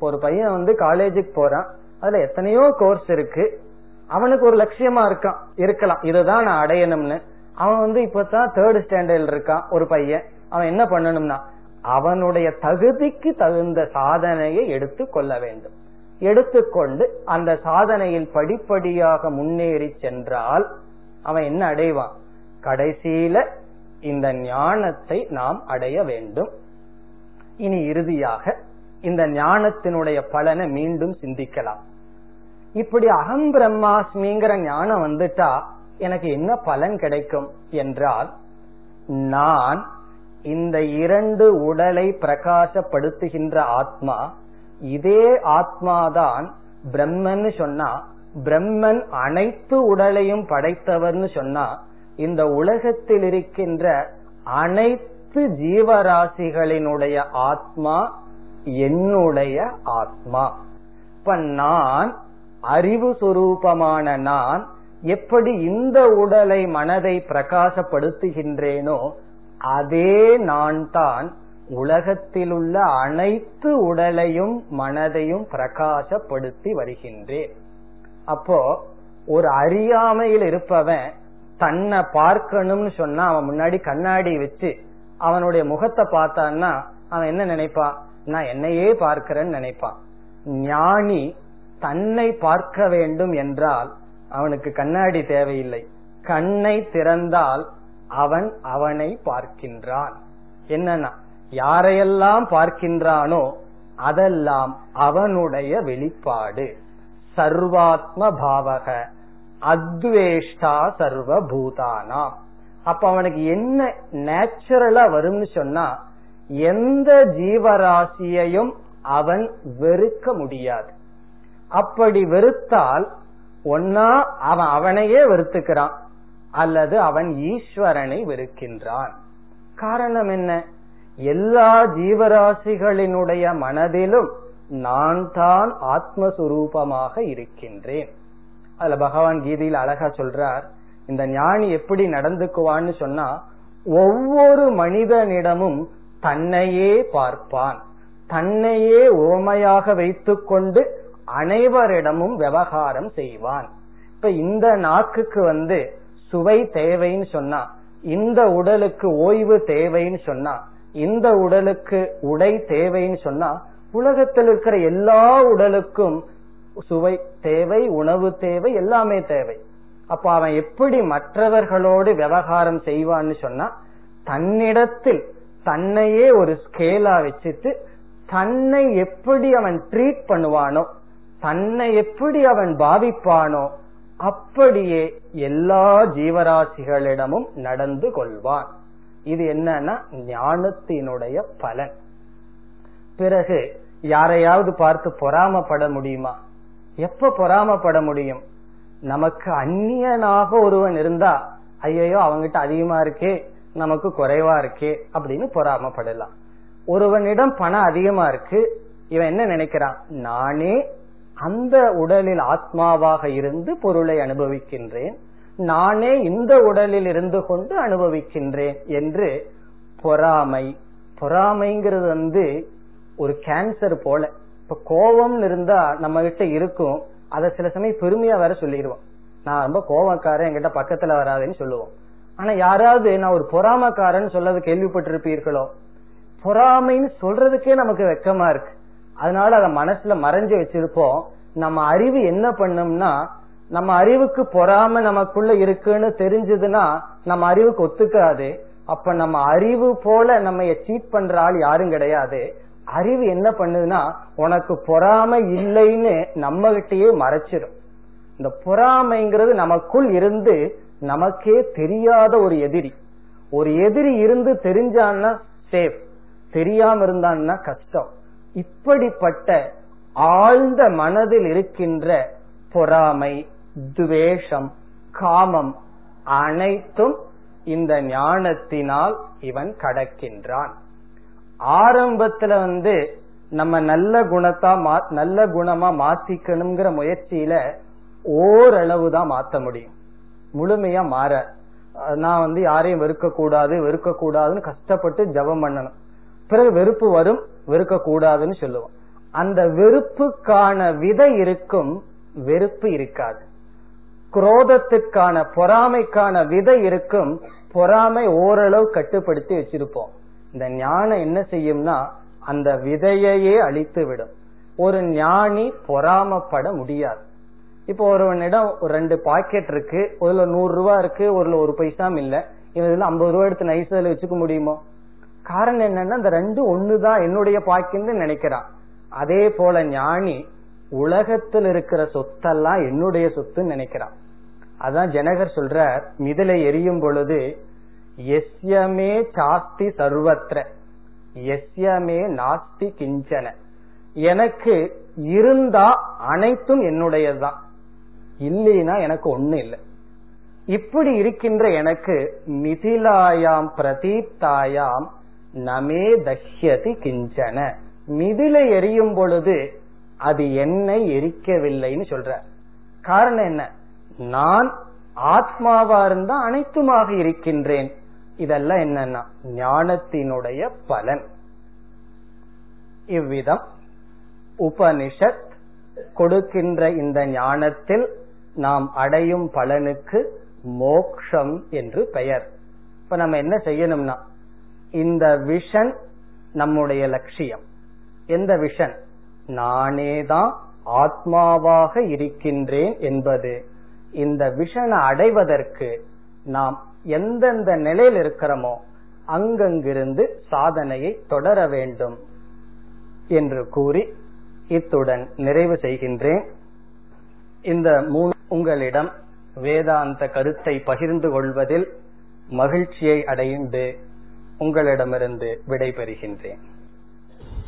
ஒரு பையன் வந்து காலேஜுக்கு போறான். அதுல எத்தனையோ கோர்ஸ் இருக்கு. அவனுக்கு ஒரு லட்சியமா இருக்கான். இருக்கலாம். இதுதான் நான் அடையணும்னு. அவன் வந்து இப்பதான் தேர்ட் ஸ்டாண்டர்ட்ல இருக்கான் ஒரு பையன். அவன் என்ன பண்ணணும்னா அவனுடைய தகுதிக்கு தகுந்த சாதனையை எடுத்து கொள்ள வேண்டும். எடுத்துக்கொண்டு அந்த சாதனையில் படிப்படியாக முன்னேறி சென்றால் அவன் என்ன அடைவான்? கடைசியில இந்த ஞானத்தை நாம் அடைய வேண்டும். இனி இறுதியாக இந்த ஞானத்தினுடைய பலனை மீண்டும் சிந்திக்கலாம். இப்படி அகம் பிரம்மாஸ்மிங்கிற ஞானம் வந்துட்டா எனக்கு என்ன பலன் கிடைக்கும் என்றால் நான் இந்த இரண்டு உடலை பிரகாசப்படுத்துகின்ற ஆத்மா இதே ஆத்மாதான் பிரம்மன்னு சொன்னா பிரம்மன் அனைத்து உடலையும் படைத்தவர்னு சொன்னா இந்த உலகத்தில் இருக்கின்ற அனைத்து ஜீவராசிகளினுடைய ஆத்மா என்னுடைய ஆத்மா. இப்ப நான் அறிவு சுரூபமான நான் எப்படி இந்த உடலை மனதை பிரகாசப்படுத்துகின்றேனோ அதே நான் தான் உலகத்திலுள்ள அனைத்து உடலையும் மனதையும் பிரகாசப்படுத்தி வருகின்றேன். அப்போ ஒரு அறியாமையில் இருப்பவன் தன்னை பார்க்கணும்னு சொன்னா அவன் முன்னாடி கண்ணாடி வச்சு அவனுடைய முகத்தை பார்த்தான்னா அவன் என்ன நினைப்பான்? நான் என்னையே பார்க்கிறேன்னு நினைப்பான். ஞானி தன்னை பார்க்க வேண்டும் என்றால் அவனுக்கு கண்ணாடி தேவையில்லை. கண்ணை திறந்தால் அவன் அவனை பார்க்கின்றான். என்னன்னா யாரையெல்லாம் பார்க்கின்றானோ அதெல்லாம் அவனுடைய வெளிப்பாடு. சர்வாத்ம பாவக. அத்வேஷ்டா சர்வ பூதானா அப்ப அவனுக்கு என்ன நேச்சுரலா வரும்னு சொன்னா எந்த ஜீவராசியையும் அவன் வெறுக்க முடியாது. அப்படி வெறுத்தால் ஒன்னா அவன் அவனையே வெறுத்துக்கிறான். அல்லது அவன் ஈஸ்வரனை வெறுக்கின்றான். காரணம் என்ன? எல்லா ஜீவராசிகளினுடைய மனதிலும் நான் தான் ஆத்மஸ்வரூபமாக இருக்கின்றேன். அதுல பகவான் கீதையில் அழகா சொல்றார் இந்த ஞானி எப்படி நடந்துக்குவான்னு சொன்னா ஒவ்வொரு மனிதனிடமும் தன்னையே பார்ப்பான். தன்னையே ஓமையாக வைத்துக்கொண்டு அனைவரிடமும் விவகாரம் செய்வான். இப்ப இந்த நாக்குக்கு வந்து சுவை தேவைன்னு சொன்னா இந்த உடலுக்கு ஓய்வு தேவைன்னு சொன்னா இந்த உடலுக்கு உடை தேவைன்னு சொன்னா உலகத்தில் இருக்கிற எல்லா உடலுக்கும் சுவை தேவை உணவு தேவை எல்லாமே தேவை. அப்ப அவன் எப்படி மற்றவர்களோடு விவகாரம் செய்வான்னு சொன்னா தன்னிடத்தில் தன்னையே ஒரு ஸ்கேலா வச்சுட்டு தன்னை எப்படி அவன் ட்ரீட் பண்ணுவானோ தன்னை எப்படி அவன் பாவிப்பானோ அப்படியே எல்லா ஜீவராசிகளிடமும் நடந்து கொள்வான். இது என்னன்னா ஞானத்தினுடைய பலன். பிறகு யாரையாவது பார்த்து பொறாமப்பட முடியுமா? எப்ப பொறாமப்பட முடியும்? நமக்கு அந்நியனாக ஒருவன் இருந்தா ஐயோ அவங்கிட்ட அதிகமா இருக்கே நமக்கு குறைவா இருக்கே அப்படின்னு பொறாமப்படலாம். ஒருவனிடம் பணம் அதிகமா இருக்கு இவன் என்ன நினைக்கிறான்? நானே அந்த உடலில் ஆத்மாவாக இருந்து பொருளை அனுபவிக்கின்றேன் நானே இந்த உடலில் இருந்து கொண்டு அனுபவிக்கின்றேன் என்று பொறாமை. பொறாமைங்கிறது வந்து ஒரு கேன்சர் போல. இப்ப கோபம் இருந்தா நம்ம கிட்ட இருக்கும். அத சில சமயம் பெருமையா வேற சொல்லிடுவோம். நான் ரொம்ப கோபக்காரன் என்கிட்ட பக்கத்துல வராதுன்னு சொல்லுவோம். ஆனா யாராவது நான் ஒரு பொறாமக்காரன் சொல்லது கேள்விப்பட்டிருப்பீர்களோ? பொறாமைன்னு சொல்றதுக்கே நமக்கு வெக்கமா இருக்கு. அதனால அத மனசுல மறைஞ்சு வச்சிருப்போம். நம்ம அறிவு என்ன பண்ணும்னா நம்ம அறிவுக்கு பொறாம நமக்குள்ள இருக்குன்னு தெரிஞ்சதுன்னா நம்ம அறிவுக்கு ஒத்துக்காது. அப்ப நம்ம அறிவு போல நம்ம சீட் பண்ற ஆள் யாரும் கிடையாது. அறிவு என்ன பண்ணுதுன்னா உனக்கு பொறாம இல்லைன்னு நம்ம கிட்டயே மறைச்சிடும் இந்த பொறாமைங்கிறது நமக்குள் இருந்து நமக்கே தெரியாத ஒரு எதிரி. ஒரு எதிரி இருந்து தெரிஞ்சான்னா சேஃப் தெரியாம இருந்தான்னா கஷ்டம். இப்படிப்பட்ட ஆழ்ந்த மனதில் இருக்கின்ற பொறாமை துவேஷம் காமம் அனைத்தும் இந்த ஞானத்தினால் இவன் கடக்கின்றான். ஆரம்பத்துல வந்து நம்ம நல்ல குணத்தா நல்ல குணமா மாத்திக்கணுங்கிற முயற்சியில ஓரளவு தான் மாத்த முடியும். முழுமையா மாற. நான் வந்து யாரையும் வெறுக்க கூடாது வெறுக்க கூடாதுன்னு கஷ்டப்பட்டு ஜபம் பண்ணணும். பிறகு வெறுப்பு வரும் வெறுக்க கூடாதுன்னு சொல்லுவோம். அந்த வெறுப்புக்கான விதை இருக்கும் வெறுப்பு இருக்காது. குரோதத்துக்கான பொறாமைக்கான விதை இருக்கும் பொறாமை ஓரளவு கட்டுப்படுத்தி வச்சிருப்போம். இந்த ஞானம் என்ன செய்யும்னா அந்த விதையையே அழித்து விடும் ஒரு ஞானி பொறாமப்பட முடியாது. இப்போ ஒருவனிடம் ஒரு ரெண்டு பாக்கெட் இருக்கு ஒருல நூறு ரூபா இருக்கு ஒருல ஒரு பைசாம் இல்ல. இதுல ஐம்பது ரூபா எடுத்து நைசல வச்சுக்க முடியுமோ? காரணம் என்னன்னா இந்த ரெண்டும் ஒண்ணுதான் என்னுடைய பாக்கின்னு நினைக்கிறான். அதே போல ஞானி உலகத்தில் இருக்கிற சொத்தெல்லாம் என்னுடைய சொத்துன்னு நினைக்கிறான். அதான் ஜனகர் சொல்ற மிதிலை எரியும் பொழுது எஸ்யமே சாஸ்தி சர்வத்திர எஸ்யமே நாஸ்தி கிஞ்சன. எனக்கு இருந்தா அனைத்தும் என்னுடையதுதான். இல்லைன்னா எனக்கு ஒண்ணு இல்லை. இப்படி இருக்கின்ற எனக்கு மிதிலாயாம் பிரதீப்தாயாம் நமே தஹ்யதி கிஞ்சன. மிதிலை எரியும் பொழுது அது என்னை எரிக்கவில்லைன்னு சொல்ற காரணம் என்ன? நான் ஆத்மாவா இருந்தா அனைத்துமாக இருக்கின்றேன். இதெல்லாம் என்னன்னா ஞானத்தினுடைய பலன். இவ்விதம் உபனிஷத் கொடுக்கின்ற இந்த ஞானத்தில் நாம் அடையும் பலனுக்கு மோக்ஷம் என்று பெயர். இப்ப நம்ம என்ன செய்யணும்னா இந்த விஷன் நம்முடைய லட்சியம். எந்த விஷன்? நானேதான் ஆத்மாவாக இருக்கின்றேன் என்பது. இந்த விஷனை அடைவதற்கு நாம் எந்தெந்த நிலையில் இருக்கிறோமோ அங்கங்கிருந்து சாதனையை தொடர வேண்டும் என்று கூறி இத்துடன் நிறைவு செய்கின்றேன். இந்த மூணு உங்களிடம் வேதாந்த கருத்தை பகிர்ந்து கொள்வதில் மகிழ்ச்சியை அடைந்து உங்களிடமிருந்து விடைபெறுகின்றேன்.